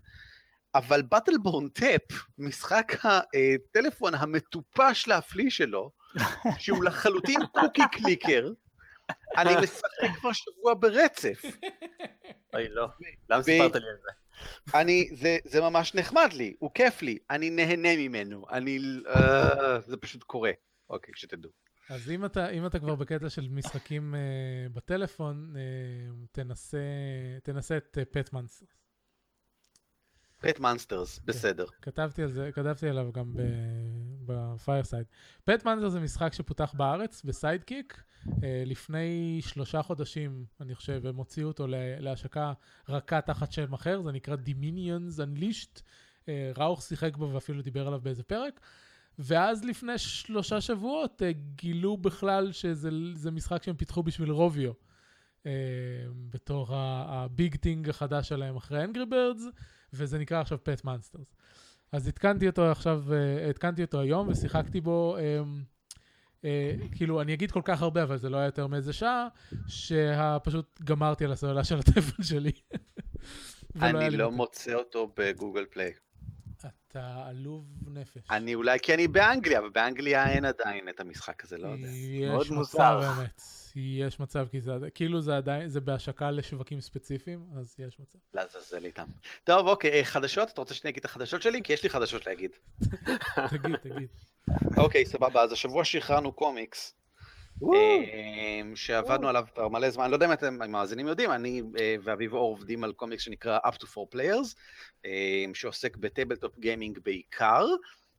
אבל באטלבורן טאפ, משחק הטלפון המטופש להפליא שלו, שהוא לחלוטין קוקי קליקר, אני משחק כבר שבוע ברצף. אוי, לא. למה סיפרת לי על זה? אני, זה, זה ממש נחמד לי, הוא כיף לי, אני נהנה ממנו, אני, אה, זה פשוט קורה. אוקיי, שתדעו. אז אם אתה, אם אתה כבר בקטע של משחקים אה, בטלפון, אה, תנסה, תנסה את Pet Monsters. Pet Monsters, בסדר. כתבתי על זה, כתבתי עליו גם בפיירסייד. Pet Monsters זה משחק שפותח בארץ, בסיידקיק. אה, לפני שלושה חודשים, אני חושב, הם הוציאו אותו לה- להשקה רכה תחת שם אחר, זה נקרא Dominions Unleashed. אה, ראוך שיחק בו ואפילו דיבר עליו באיזה פרק. ואז לפני שלושה שבועות אה, גילו בכלל שזה זה משחק שהם פיתחו בשביל רוביו. אה, בתור ה-big thing החדש שלהם אחרי Angry Birds, וזה נקרא עכשיו Pet Monsters. אז התקנתי אותו עכשיו, אה, התקנתי אותו היום ושיחקתי בו, אה, כאילו, אני אגיד כל כך הרבה, אבל זה לא היה יותר מאיזה שעה, שפשוט גמרתי על הסוללה של הטלפון שלי. (laughs) אני לא. מוצא אותו בגוגל פליי. אתה עלוב נפש. אני אולי כי אני באנגליה, אבל באנגליה אין עדיין את המשחק הזה, לא יודע. מאוד יש מוזר. מצב באמת, יש מצב, כי זה עדיין- כאילו זה עדיין, זה בהשקה לשווקים ספציפיים, אז יש מצב. לעזאזל איתם. טוב, אוקיי, אה, חדשות? אתה רוצה שאני אגיד את החדשות שלי? כי יש לי חדשות להגיד. (laughs) תגיד, תגיד. אוקיי, סבבה, אז השבוע שחררנו קומיקס. אה, שעבדנו עליו כבר מלא זמן, לא יודע אם אתם המאזינים יודעים, אני אה, ואביב אור עובדים על קומיקס שנקרא Up to 4 Players, אה, שעוסק ב-tabletop gaming בעיקר,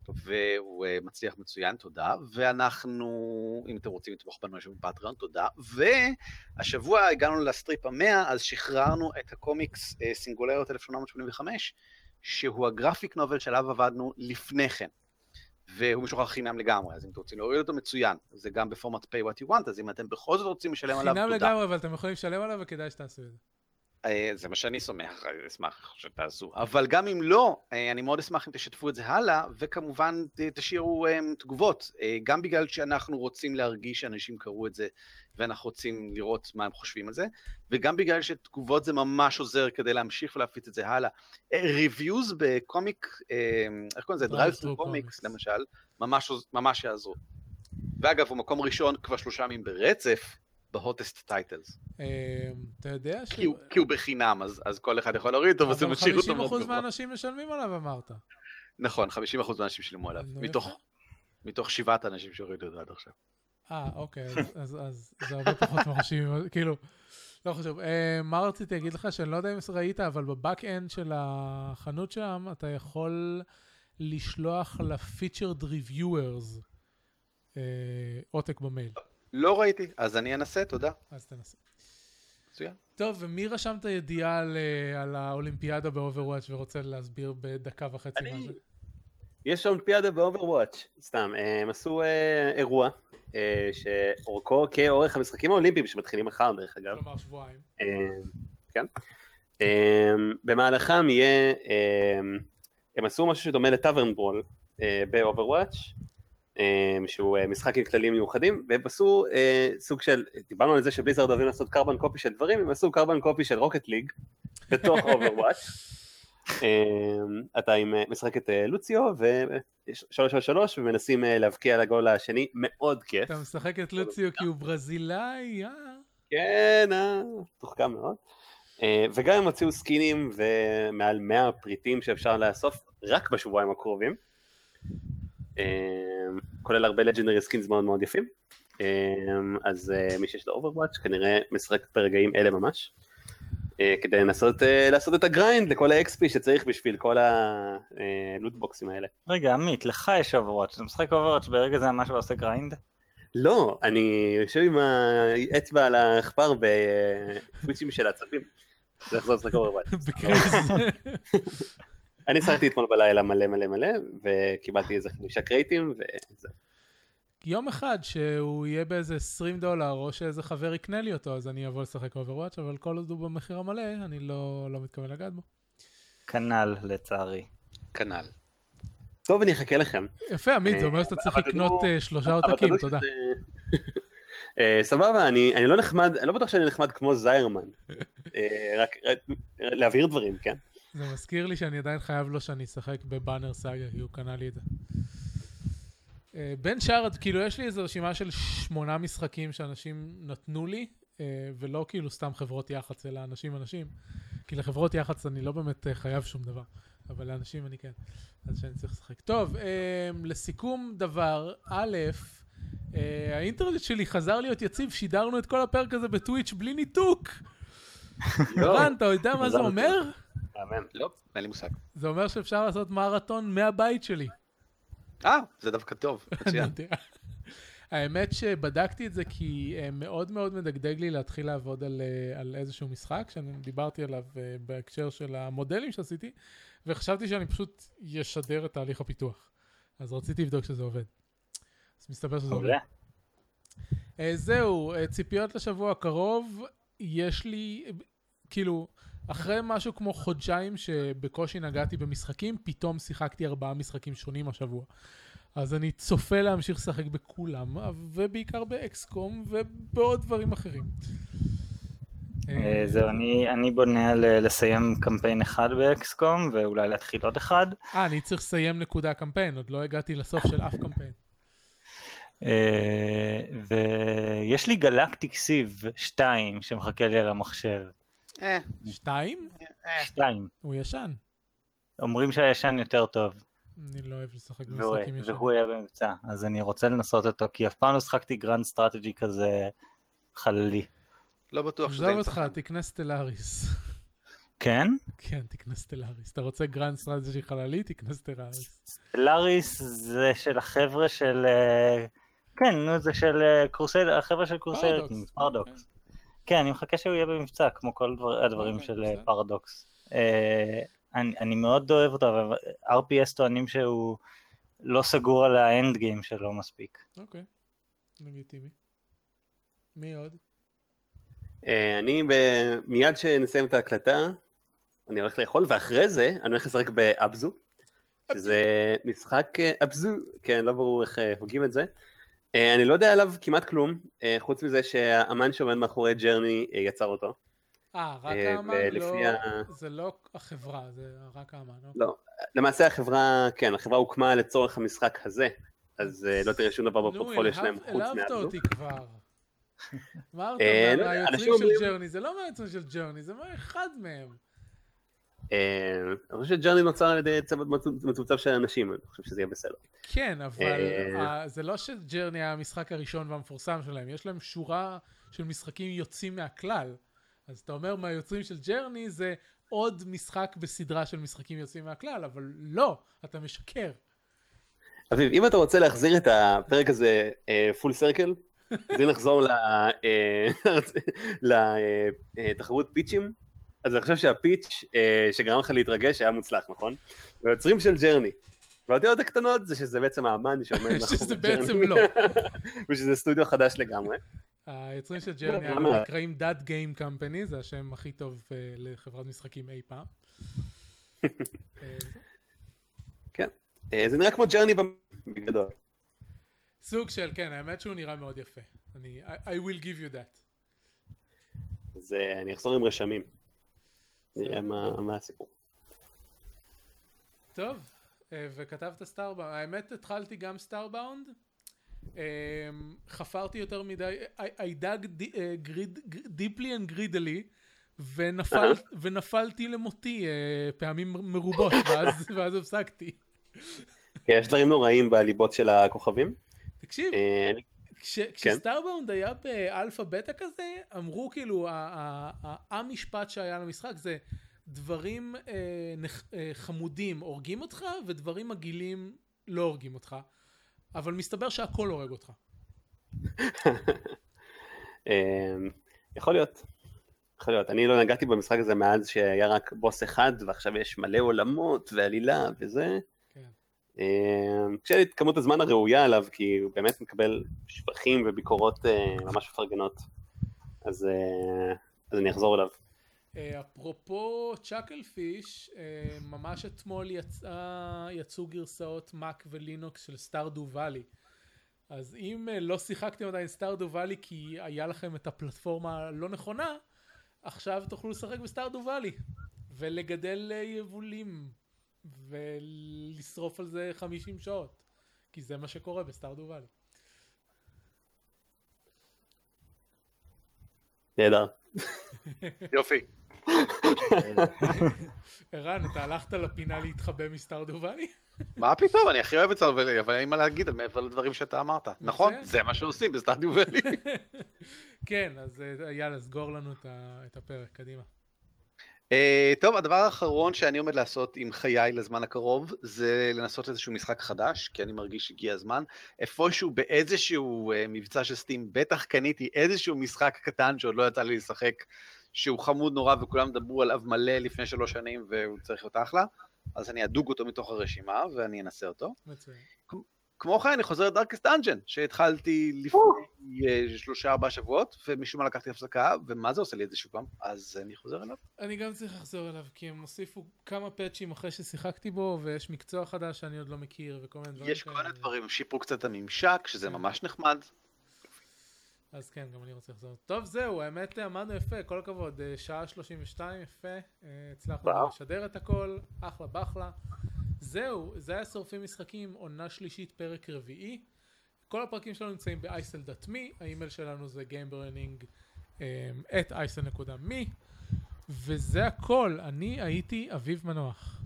והוא אה, מצליח מצוין, תודה, ואנחנו, אם אתם רוצים לתמוך בנו, יש לנו פטריון, תודה, והשבוע הגענו ל-strip המאה, אז שחררנו את הקומיקס אה, סינגולריות 1885, שהוא ה-graphic novel שעליו עבדנו לפני כן. והוא משוחרר חינם לגמרי, אז אם אתם רוצים להוריד אותו מצוין, זה גם בפורמט pay what you want, אז אם אתם בכל זאת רוצים לשלם עליו, חינם תודה. לגמרי, אבל אתם יכולים לשלם עליו וכדאי שתעשו את זה. אה, זה מה שאני סומך, אני אשמח שתעשו. אבל גם אם לא, אה, אני מאוד אשמח אם תשתפו את זה הלאה, וכמובן תשאירו אה, תגובות, אה, גם בגלל שאנחנו רוצים להרגיש שאנשים קראו את זה, ואנחנו רוצים לראות מה הם חושבים על זה, וגם בגלל שתגובות זה ממש עוזר כדי להמשיך ולהפיץ את זה הלאה. reviews בקומיק, אה, איך קוראים לזה? Drive דרייב through טרו קומיקס comics. למשל, ממש ממש יעזרו. ואגב, הוא מקום ראשון כבר שלושה ימים ברצף, ב-hottest titles. אה, אתה יודע ש... כי הוא- בחינם, אז כל אחד יכול להוריד אותו, וזה אבל משאיר אותו מאוד 50% גבוה. מהאנשים משלמים עליו, אמרת. נכון, 50% מהאנשים שילמו עליו, מתוך- שבעת האנשים שהורידו זה עד עכשיו. אה, אוקיי, אז- זה הרבה פחות מרשים, כאילו, לא חשוב. אה, מה רציתי להגיד לך, שאני לא יודע אם ראית, אבל ב-back-end של החנות שם, אתה יכול לשלוח ל-featured reviewers אה, עותק במייל, לא ראיתי, אז אני אנסה, תודה. אז תנסה. מצוין. טוב, ומי רשם את הידיעה על, אה, על האולימפיאדה באוברוואץ' ורוצה להסביר בדקה וחצי אני- מה זה? יש אולימפיאדה באוברוואץ', סתם, אה, הם עשו אה, אירוע אה, שאורכו כאורך המשחקים האולימפיים שמתחילים מחר דרך אגב. כלומר שבועיים. אה, כן. אה, במהלכם יהיה, אה, הם עשו משהו שדומה ל Tavern Brawl אה, ב Overwatch, שהוא אה, משחק עם כללים מיוחדים, והם עשו אה, סוג של, דיברנו על זה ש Blizzard אוהבים לעשות carbon copy של דברים, הם עשו carbon copy של Rocket League בתוך (laughs) Overwatch. אתה עם, אה, משחק את אה, לוציו, ו-333, ומנסים אה, להבקיע לגול השני, מאוד כיף. אתה משחק את לוציו כי הוא ברזילאי, אה? כן, אה, מתוחכם מאוד. אה, וגם הם הוציאו סקינים ומעל 100 פריטים שאפשר לאסוף רק בשבועיים הקרובים. אה, כולל הרבה legendary skins מאוד מאוד יפים. אה, אז אה, מי שיש לו Overwatch כנראה משחק ברגעים אלה ממש. אה, כדי לנסות אה, לעשות את ה grind לכל ה-XP שצריך בשביל כל הלוטבוקסים האלה. רגע, עמית, לך יש Overwatch, אתה משחק Overwatch ברגע זה ממש ועושה grind? לא, אני יושב עם האצבע על העכבר בטוויצ'ים של עצבים. זה לחזור לשחק Overwatch. (laughs) (laughs) אני שחקתי אתמול בלילה מלא מלא מלא, וקיבלתי איזה חמישה קרייטים, וזהו. יום אחד שהוא יהיה באיזה 20 דולר, או שאיזה חבר יקנה לי אותו, אז אני אבוא לשחק Overwatch, אבל כל עוד הוא במחיר המלא, אני לא, לא מתכוון לגעת בו. כנ"ל, לצערי. כנ"ל. טוב, אני אחכה לכם. יפה, עמית, זה אומר שאתה אבל צריך לקנות אה, שלושה עותקים, תודה. (laughs) אה, סבבה, אני אני לא נחמד, אני לא בטוח שאני נחמד כמו זיירמן. (laughs) אה, רק רק להבהיר דברים, כן? זה מזכיר לי שאני עדיין חייב לו שאני אשחק בבאנר סאגה, כי הוא קנה לי את זה. אה, בין שאר, כאילו יש לי איזו רשימה של שמונה משחקים שאנשים נתנו לי, אה, ולא כאילו סתם חברות יח"צ, אלא אנשים אנשים. כי לחברות יח"צ אני לא באמת אה, חייב שום דבר, אבל לאנשים אני כן. אז שאני צריך לשחק. טוב, לסיכום דבר, א', האינטרנט שלי חזר להיות יציב, שידרנו את כל הפרק הזה בטוויץ' בלי ניתוק. רן, אתה יודע מה זה אומר? אמן. לא, אין לי מושג. זה אומר שאפשר לעשות מרתון מהבית שלי. אה, זה דווקא טוב, (laughs) מצוין. האמת שבדקתי את זה כי אה, מאוד מאוד מדגדג לי להתחיל לעבוד על, אה, על איזשהו משחק, שאני דיברתי עליו אה, בהקשר של המודלים שעשיתי, וחשבתי שאני פשוט אשדר את תהליך הפיתוח. אז רציתי לבדוק שזה עובד. אז מסתבר שזה עובד. זהו, ציפיות לשבוע הקרוב, יש לי, כאילו, אחרי משהו כמו חודשיים שבקושי נגעתי במשחקים, פתאום שיחקתי ארבעה משחקים שונים השבוע. אז אני צופה להמשיך לשחק בכולם, ובעיקר באקסקום ובעוד דברים אחרים. אה, זהו, אני- אני בונה על אה, לסיים קמפיין אחד באקסקום, ואולי להתחיל עוד אחד. אה, אני צריך לסיים קודם קמפיין, עוד לא הגעתי לסוף של אף קמפיין. אה, ויש לי Galactic Civ 2 שמחכה לי על המחשב. אה, שתיים? 2. הוא ישן. אומרים שהישן יותר טוב, אני לא אוהב לשחק במשחקים ישנים. והוא היה במבצע, אז אני רוצה לנסות אותו, כי אף פעם לא שחקתי grand strategy כזה חללי. לא בטוח שזה עזוב אותך. תקנה Stellaris. כן? כן, תקנה Stellaris. אתה רוצה grand strategy חללי? תקנה Stellaris. Stellaris זה של החבר'ה של... אה, כן, נו, זה של אה, Crusader, החבר'ה של Crusader, Paradox. כן, אני מחכה שהוא יהיה במבצע, כמו כל דבר, הדברים אוקיי, של אה. פרדוקס. אה, אני, אני מאוד אוהב אותו, אבל RPS טוענים שהוא לא סגור על ה end game שלו מספיק. אוקיי, לגיטימי. מי עוד? אה, אני ב- מיד שנסיים את ההקלטה, אני הולך לאכול, ואחרי זה אני הולך לשחק באבזו, שזה משחק אבזו, כן, לא ברור איך הוגים את זה. אה, אני לא יודע עליו כמעט כלום, אה, חוץ מזה שהאמן שעומד מאחורי ג'רני אה, יצר אותו. אה, רק האמן? לא, ה- זה לא החברה, זה רק האמן. אוקיי. לא, למעשה החברה, כן, החברה הוקמה לצורך המשחק הזה, אז לא תראה שום דבר נו, בפורטפוליו שלהם חוץ העלבת מ Abzu. אותי כבר. אמרת, מה- לא מהיוצרים של Journey, זה לא מהיוצרים של Journey, זה מאחד מהם. אה, אני חושב ש Journey נוצר על ידי צוות מצו- מצומצם של אנשים, אני חושב שזה יהיה בסדר. כן, אבל אה, אה, זה לא ש Journey היה המשחק הראשון והמפורסם שלהם, יש להם שורה של משחקים יוצאים מהכלל. אז אתה אומר מהיוצרים של Journey זה עוד משחק בסדרה של משחקים יוצאים מהכלל, אבל לא, אתה משקר. אביב, אם אתה רוצה להחזיר את הפרק הזה full circle, (laughs) אז נחזור לתחרות (laughs) פיצ'ים, אז אני חושב שה pitch אה, שגרם לך להתרגש היה מוצלח, נכון? והיוצרים של Journey. והאותיות הקטנות זה שזה בעצם האמן שעומד (laughs) מאחורי שזה. בעצם לא. (laughs) ושזה סטודיו חדש לגמרי. היוצרים של Journey? אגב, נקראים thatgamecompany, זה השם הכי טוב אה, לחברת משחקים אי פעם. (laughs) כן. אה, זה נראה כמו Journey בגדול. סוג של, כן, האמת שהוא נראה מאוד יפה. אני, I, will give you that. אז אני אחזור עם רשמים. נראה מה מה הסיפור. טוב, אה, וכתבת Starbound. האמת, התחלתי גם Starbound. אה, חפרתי יותר מדי, I, dug אה, deeply and greedily, ונפל, ונפלתי למותי פעמים מרובות, (laughs) ואז, ואז הפסקתי. יש דברים נוראים בליבות של הכוכבים. תקשיב, כש, כשסטארבאונד היה באלפא בטא כזה, אמרו כאילו, המשפט שהיה למשחק זה דברים אה, נח, אה, חמודים הורגים אותך, ודברים מגעילים לא הורגים אותך. אבל מסתבר שהכל הורג אותך. (laughs) אה, יכול להיות. יכול להיות. אני לא נגעתי במשחק הזה מאז שהיה רק בוס אחד, ועכשיו יש מלא עולמות ועלילה וזה. אה, כשהיה לי את כמות הזמן הראויה עליו, כי הוא באמת מקבל שבחים וביקורות אה, ממש מפרגנות. אז, אה, אז אני אחזור אליו. אה, אפרופו צ'אקל פיש, אה, ממש אתמול יצא, יצאו גרסאות Mac ולינוקס של סטארדו ואלי. אז אם לא שיחקתם עדיין סטארדו ואלי כי היה לכם את הפלטפורמה הלא נכונה, עכשיו תוכלו לשחק בסטארדו ואלי ולגדל יבולים ולשרוף על זה 50 שעות כי זה מה שקורה בסטארדו ואלי. נהדר. יופי. (laughs) ערן, אתה הלכת לפינה להתחבא מסטארדו ואלי? (laughs) מה פתאום, אני הכי אוהב את סרוולי, אבל אין מה להגיד על מעבר לדברים שאתה אמרת. נכון, זה מה שעושים בסטדיו ואלי. (laughs) כן, אז אה, יאללה, סגור לנו את הפרק, קדימה. אה, טוב, הדבר האחרון שאני עומד לעשות עם חיי לזמן הקרוב, זה לנסות איזשהו משחק חדש, כי אני מרגיש שהגיע הזמן. איפשהו באיזשהו אה, מבצע של סטים, בטח קניתי איזשהו משחק קטן שעוד לא יצא לי לשחק, שהוא חמוד נורא וכולם דברו עליו מלא לפני שלוש שנים והוא צריך להיות אחלה, אז אני אדוג אותו מתוך הרשימה ואני אנסה אותו. מצוין. כמו כן, אני חוזר לדארקסט אנג'ן, שהתחלתי לפני אה, שלושה ארבעה שבועות, ומשום מה לקחתי הפסקה, ומה זה עושה לי את זה שוב פעם? אז אני חוזר אליו. אני גם צריך לחזור אליו, כי הם הוסיפו כמה פאצ'ים אחרי ששיחקתי בו, ויש מקצוע חדש שאני עוד לא מכיר, וכל מיני דברים יש כל מיני דברים, הם שיפרו קצת את הממשק, שזה ממש נחמד. אז כן, גם אני רוצה לחזור. טוב, זהו, האמת עמדנו יפה, כל הכבוד. אה, שעה 32, יפה. אה, הצלחנו. לשדר את הכל, אחלה בחלה. זהו, זה היה שורפים משחקים, עונה שלישית, פרק רביעי. כל הפרקים שלנו נמצאים ב-isl.me, האימייל שלנו זה gameburning את isl.me, וזה הכל. אני הייתי אביב מנוח.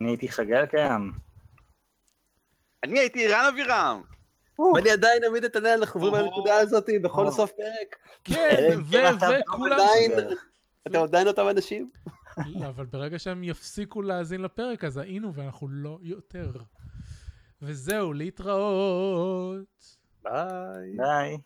אני הייתי חגל קיים. אני הייתי רן אבירם. ואני עדיין אעמיד את עיניה, אנחנו עוברים לנקודה הזאת בכל. סוף פרק. כן, כן, אתה וכולם... אתם עדיין אותם אנשים? אבל ברגע שהם יפסיקו להאזין לפרק, אז היינו ואנחנו לא יותר. וזהו, להתראות. ביי. ביי.